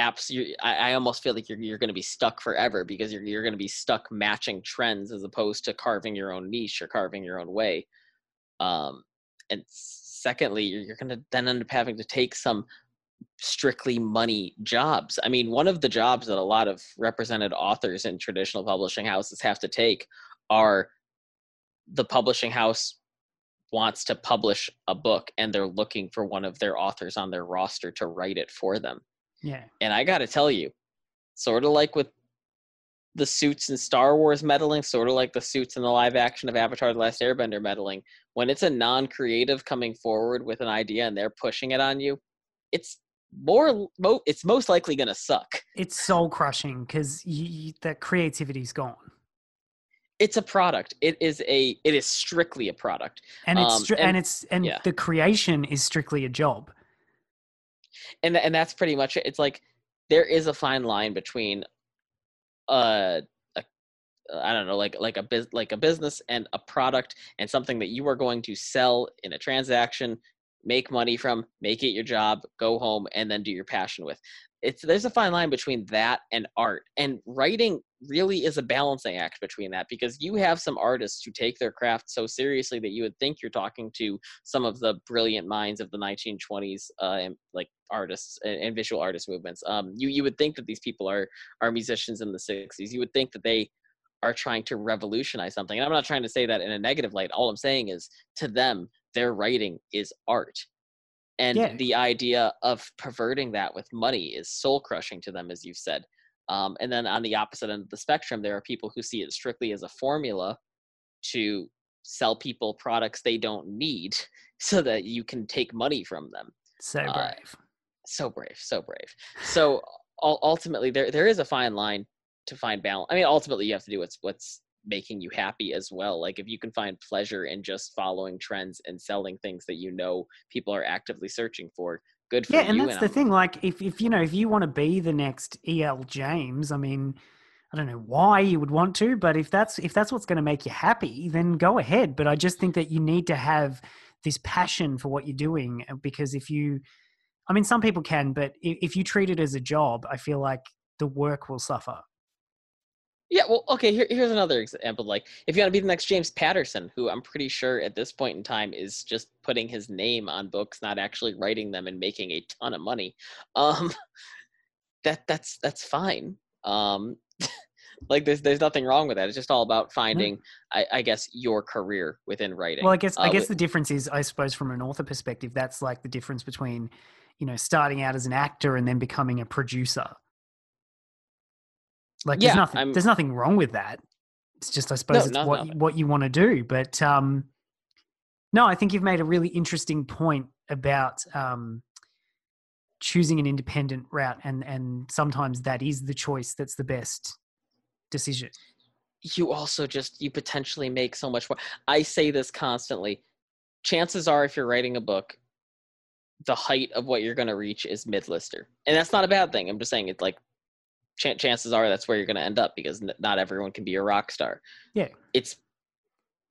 apps you I, I almost feel like you're you're going to be stuck forever because you're you're going to be stuck matching trends as opposed to carving your own niche or carving your own way. Um and secondly you're, you're going to then end up having to take some strictly money jobs. I mean, one of the jobs that a lot of represented authors in traditional publishing houses have to take are the publishing house wants to publish a book and they're looking for one of their authors on their roster to write it for them. Yeah. And I got to tell you, sort of like with the suits in Star Wars meddling, sort of like the suits in the live action of Avatar: The Last Airbender meddling. When it's a non-creative coming forward with an idea and they're pushing it on you, it's more mo- it's most likely going to suck. It's soul crushing because that creativity's gone. It's a product. It is a. It is strictly a product, and it's stri- Um, and- and, it's and yeah. the creation is strictly a job. and and that's pretty much it. It's like there is a fine line between, uh, a, I don't know, like like a biz, like a business and a product and something that you are going to sell in a transaction, make money from, make it your job, go home, and then do your passion with. It's there's a fine line between that and art, and writing really is a balancing act between that because you have some artists who take their craft so seriously that you would think you're talking to some of the brilliant minds of the 1920s uh, and like artists and, and visual artist movements. Um, you you would think that these people are are musicians in the 60s. You would think that they are trying to revolutionize something. And I'm not trying to say that in a negative light. All I'm saying is to them, their writing is art. And Yeah. the idea of perverting that with money is soul crushing to them, as you've said. Um, and then on the opposite end of the spectrum, there are people who see it strictly as a formula to sell people products they don't need so that you can take money from them So Uh, brave. so brave so brave so ultimately there there is a fine line to find balance i mean ultimately you have to do what's what's making you happy as well like if you can find pleasure in just following trends and selling things that you know people are actively searching for good for yeah, you and that's the I'm- thing. Like, if if you know, if you want to be the next E.L. James, I mean, I don't know why you would want to, but if that's if that's what's going to make you happy, then go ahead. But I just think that you need to have this passion for what you're doing uh, because if you, I mean, some people can, but if you treat it as a job, I feel like the work will suffer. Yeah well okay here, here's another example like if you want to be the next james patterson who i'm pretty sure at this point in time is just putting his name on books not actually writing them and making a ton of money um that that's that's fine um like there's there's nothing wrong with that it's just all about finding I, I guess your career within writing Well, I guess I Uh, guess the difference is, I suppose, from an author perspective, that's like the difference between, you know, starting out as an actor and then becoming a producer. Like, Yeah, there's nothing, I'm- there's nothing wrong with that. It's just, I suppose, it's no, what no. you- what you want to do. But um, no, I think you've made a really interesting point about um, choosing an independent route, and and sometimes that is the choice that's the best decision. you also just you potentially make so much more i say this constantly chances are if you're writing a book the height of what you're going to reach is mid-lister and that's not a bad thing i'm just saying it's like ch- chances are that's where you're going to end up because n- not everyone can be a rock star Yeah. it's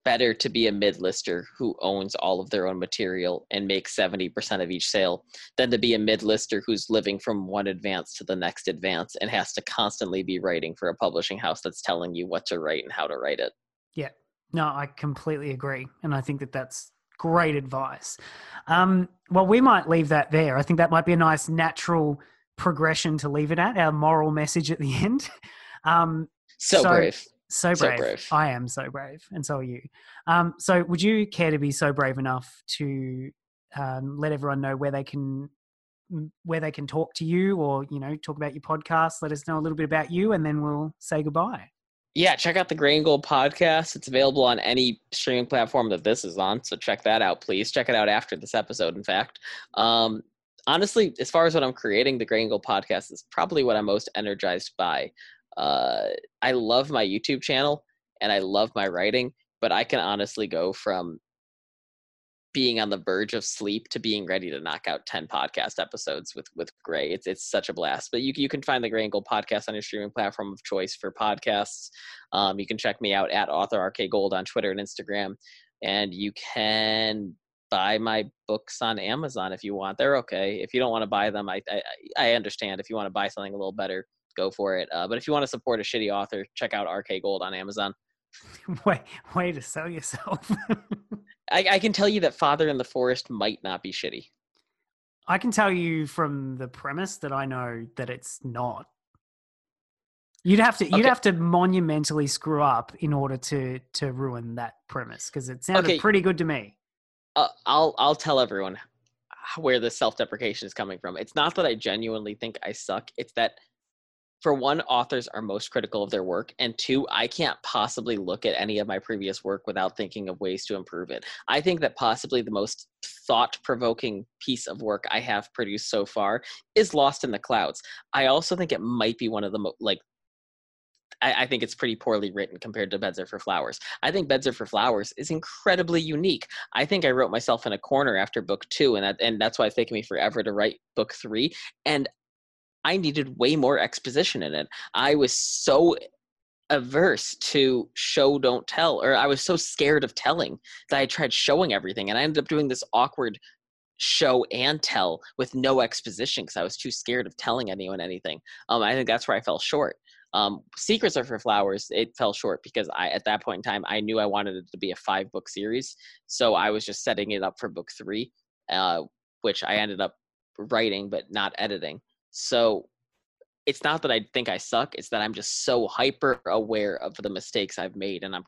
better to be a mid-lister who owns all of their own material and makes 70% of each sale than to be a mid-lister who's living from one advance to the next advance and has to constantly be writing for a publishing house that's telling you what to write and how to write it Yeah, no, I completely agree, and I think that that's great advice. Um, well, we might leave that there. I think that might be a nice natural progression to leave it at. Our moral message at the end. Um, so, So- brave so So brave. brave. I am so brave, and so are you. Um, so, would you care to be so brave enough to um, let everyone know where they can where they can talk to you, or you know, talk about your podcast? Let us know a little bit about you, and then we'll say goodbye. yeah check out the gray and gold podcast it's available on any streaming platform that this is on so check that out please check it out after this episode in fact um, honestly as far as what i'm creating the gray and gold podcast is probably what i'm most energized by uh, i love my youtube channel and i love my writing but i can honestly go from being on the verge of sleep to being ready to knock out 10 podcast episodes with with Gray. It's it's such a blast. But you you can find the Gray and Gold podcast on your streaming platform of choice for podcasts. Um, you can check me out at author RK Gold on Twitter and Instagram, and you can buy my books on Amazon if you want. They're okay. If you don't want to buy them, I I, I understand. If you want to buy something a little better, go for it. Uh, but if you want to support a shitty author, check out RK Gold on Amazon. way, way to sell yourself. I, I can tell you that Father in the Forest might not be shitty. I can tell you from the premise that I know that it's not. You'd have to you'd Okay. have to monumentally screw up in order to to ruin that premise because it sounded Okay. pretty good to me. Uh, I'll I'll tell everyone where the self deprecation is coming from. It's not that I genuinely think I suck. It's that for one, authors are most critical of their work, and two, I can't possibly look at any of my previous work without thinking of ways to improve it. I think that possibly the most thought provoking piece of work I have produced so far is Lost in the Clouds. I also think it might be one of the mo- like I, I, think it's pretty poorly written compared to Beds Are for Flowers. I think Beds Are for Flowers is incredibly unique. I think I wrote myself in a corner after book two, and that, and that's why it's taken me forever to write book three. And I needed way more exposition in it. I was so averse to show don't tell or i was so scared of telling that i tried showing everything and i ended up doing this awkward show and tell with no exposition because i was too scared of telling anyone anything um, i think that's where i fell short um, secrets are for flowers it fell short because i at that point in time i knew i wanted it to be a five book series so i was just setting it up for book three uh, which i ended up writing but not editing so it's not that I think I suck, it's that I'm just so hyper aware of the mistakes I've made and I'm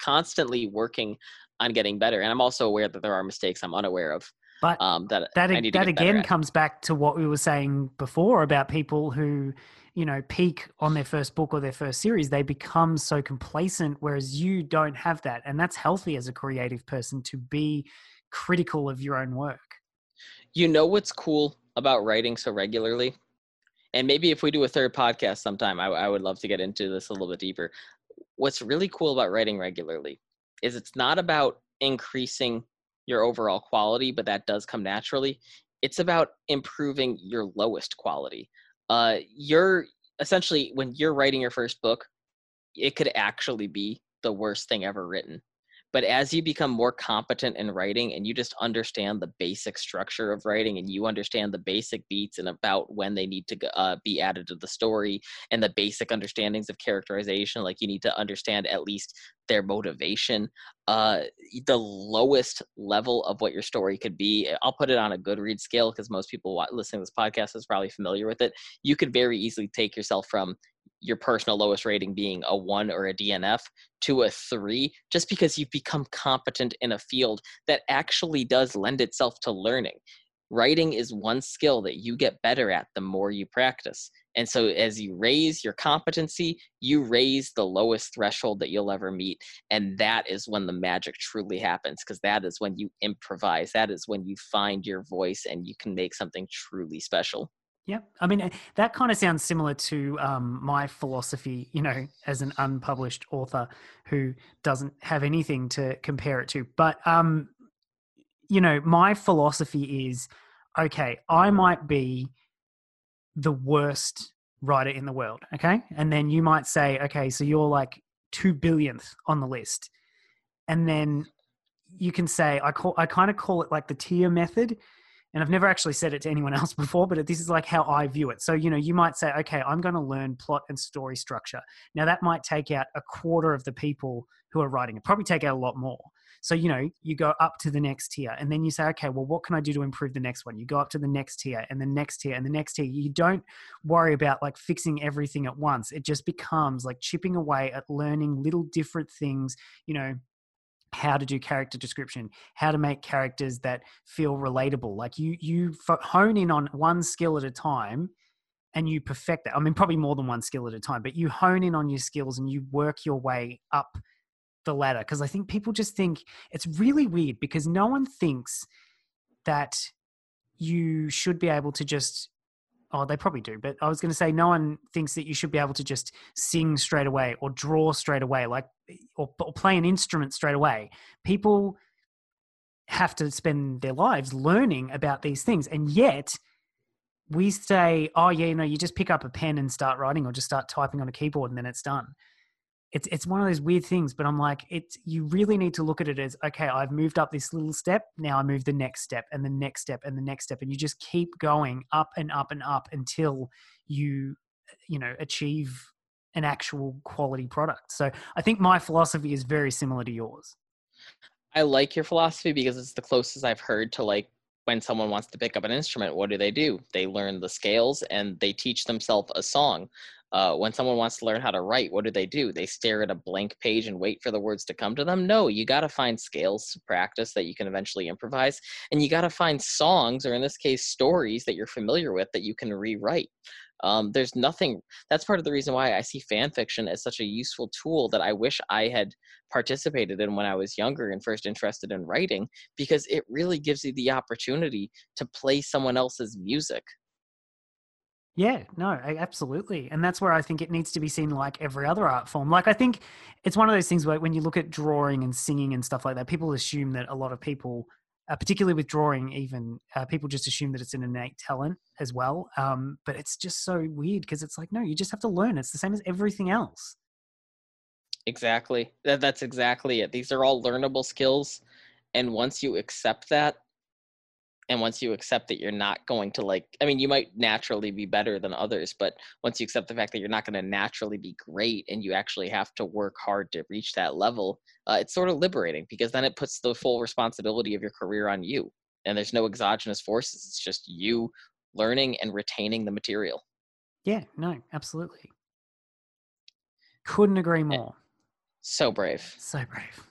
constantly working on getting better. And I'm also aware that there are mistakes I'm unaware of. But um, that that, that again comes back to what we were saying before about people who, you know, peak on their first book or their first series. They become so complacent, whereas you don't have that, and that's healthy as a creative person to be critical of your own work. You know what's cool about writing so regularly? And maybe if we do a third podcast sometime, I, I would love to get into this a little bit deeper. What's really cool about writing regularly is it's not about increasing your overall quality, but that does come naturally. It's about improving your lowest quality. Uh, you're essentially when you're writing your first book, it could actually be the worst thing ever written. But as you become more competent in writing and you just understand the basic structure of writing and you understand the basic beats and about when they need to uh, be added to the story and the basic understandings of characterization, like you need to understand at least their motivation, uh, the lowest level of what your story could be. I'll put it on a Goodreads scale because most people listening to this podcast is probably familiar with it. You could very easily take yourself from your personal lowest rating being a one or a DNF to a three, just because you've become competent in a field that actually does lend itself to learning. Writing is one skill that you get better at the more you practice. And so, as you raise your competency, you raise the lowest threshold that you'll ever meet. And that is when the magic truly happens, because that is when you improvise. That is when you find your voice and you can make something truly special. Yeah, I mean eh, that kind of sounds similar to um, my philosophy. You know, as an unpublished author who doesn't have anything to compare it to, but um, you know, my philosophy is okay. I might be the worst writer in the world, okay, and then you might say, okay, so you're like two billionth on the list, and then you can say, I call, I kind of call it like the tier method and I've never actually said it to anyone else before, but this is like how I view it. So, you know, you might say, okay, I'm going to learn plot and story structure. Now, that might take out a quarter of the people who are writing it, probably take out a lot more. So, you know, you go up to the next tier and then you say, okay, well, what can I do to improve the next one? You go up to the next tier and the next tier and the next tier. You don't worry about like fixing everything at once. It just becomes like chipping away at learning little different things, you know, how to do character description how to make characters that feel relatable. Like you you hone in on one skill at a time and you perfect that. I mean probably more than one skill at a time but you hone in on your skills and you work your way up the ladder. Because i think people just think it's really weird because no one thinks that you should be able to just Oh, they probably do, but I was going to say no one thinks that you should be able to just sing straight away or draw straight away, like or, or play an instrument straight away. People have to spend their lives learning about these things, and yet we say, "Oh, yeah, you know, you just pick up a pen and start writing, or just start typing on a keyboard, and then it's done." It's it's one of those weird things but i'm like it's you really need to look at it as okay i've moved up this little step now i move the next step and the next step and the next step and you just keep going up and up and up until you you know achieve an actual quality product. So i think my philosophy is very similar to yours. I like your philosophy because it's the closest i've heard to like when someone wants to pick up an instrument what do they do they learn the scales and they teach themselves a song uh, when someone wants to learn how to write, what do they do? They stare at a blank page and wait for the words to come to them? No, you got to find scales to practice that you can eventually improvise. And you got to find songs, or in this case, stories that you're familiar with that you can rewrite. Um, there's nothing. That's part of the reason why I see fan fiction as such a useful tool that I wish I had participated in when I was younger and first interested in writing, because it really gives you the opportunity to play someone else's music. Yeah, no, absolutely. And that's where I think it needs to be seen like every other art form. Like, I think it's one of those things where when you look at drawing and singing and stuff like that, people assume that a lot of people, uh, particularly with drawing, even uh, people just assume that it's an innate talent as well. Um, but it's just so weird because it's like, no, you just have to learn. It's the same as everything else. Exactly. That, that's exactly it. These are all learnable skills. And once you accept that, and once you accept that you're not going to like i mean you might naturally be better than others but once you accept the fact that you're not going to naturally be great and you actually have to work hard to reach that level uh, it's sort of liberating because then it puts the full responsibility of your career on you and there's no exogenous forces it's just you learning and retaining the material. Yeah no absolutely. Couldn't agree more. so brave. So brave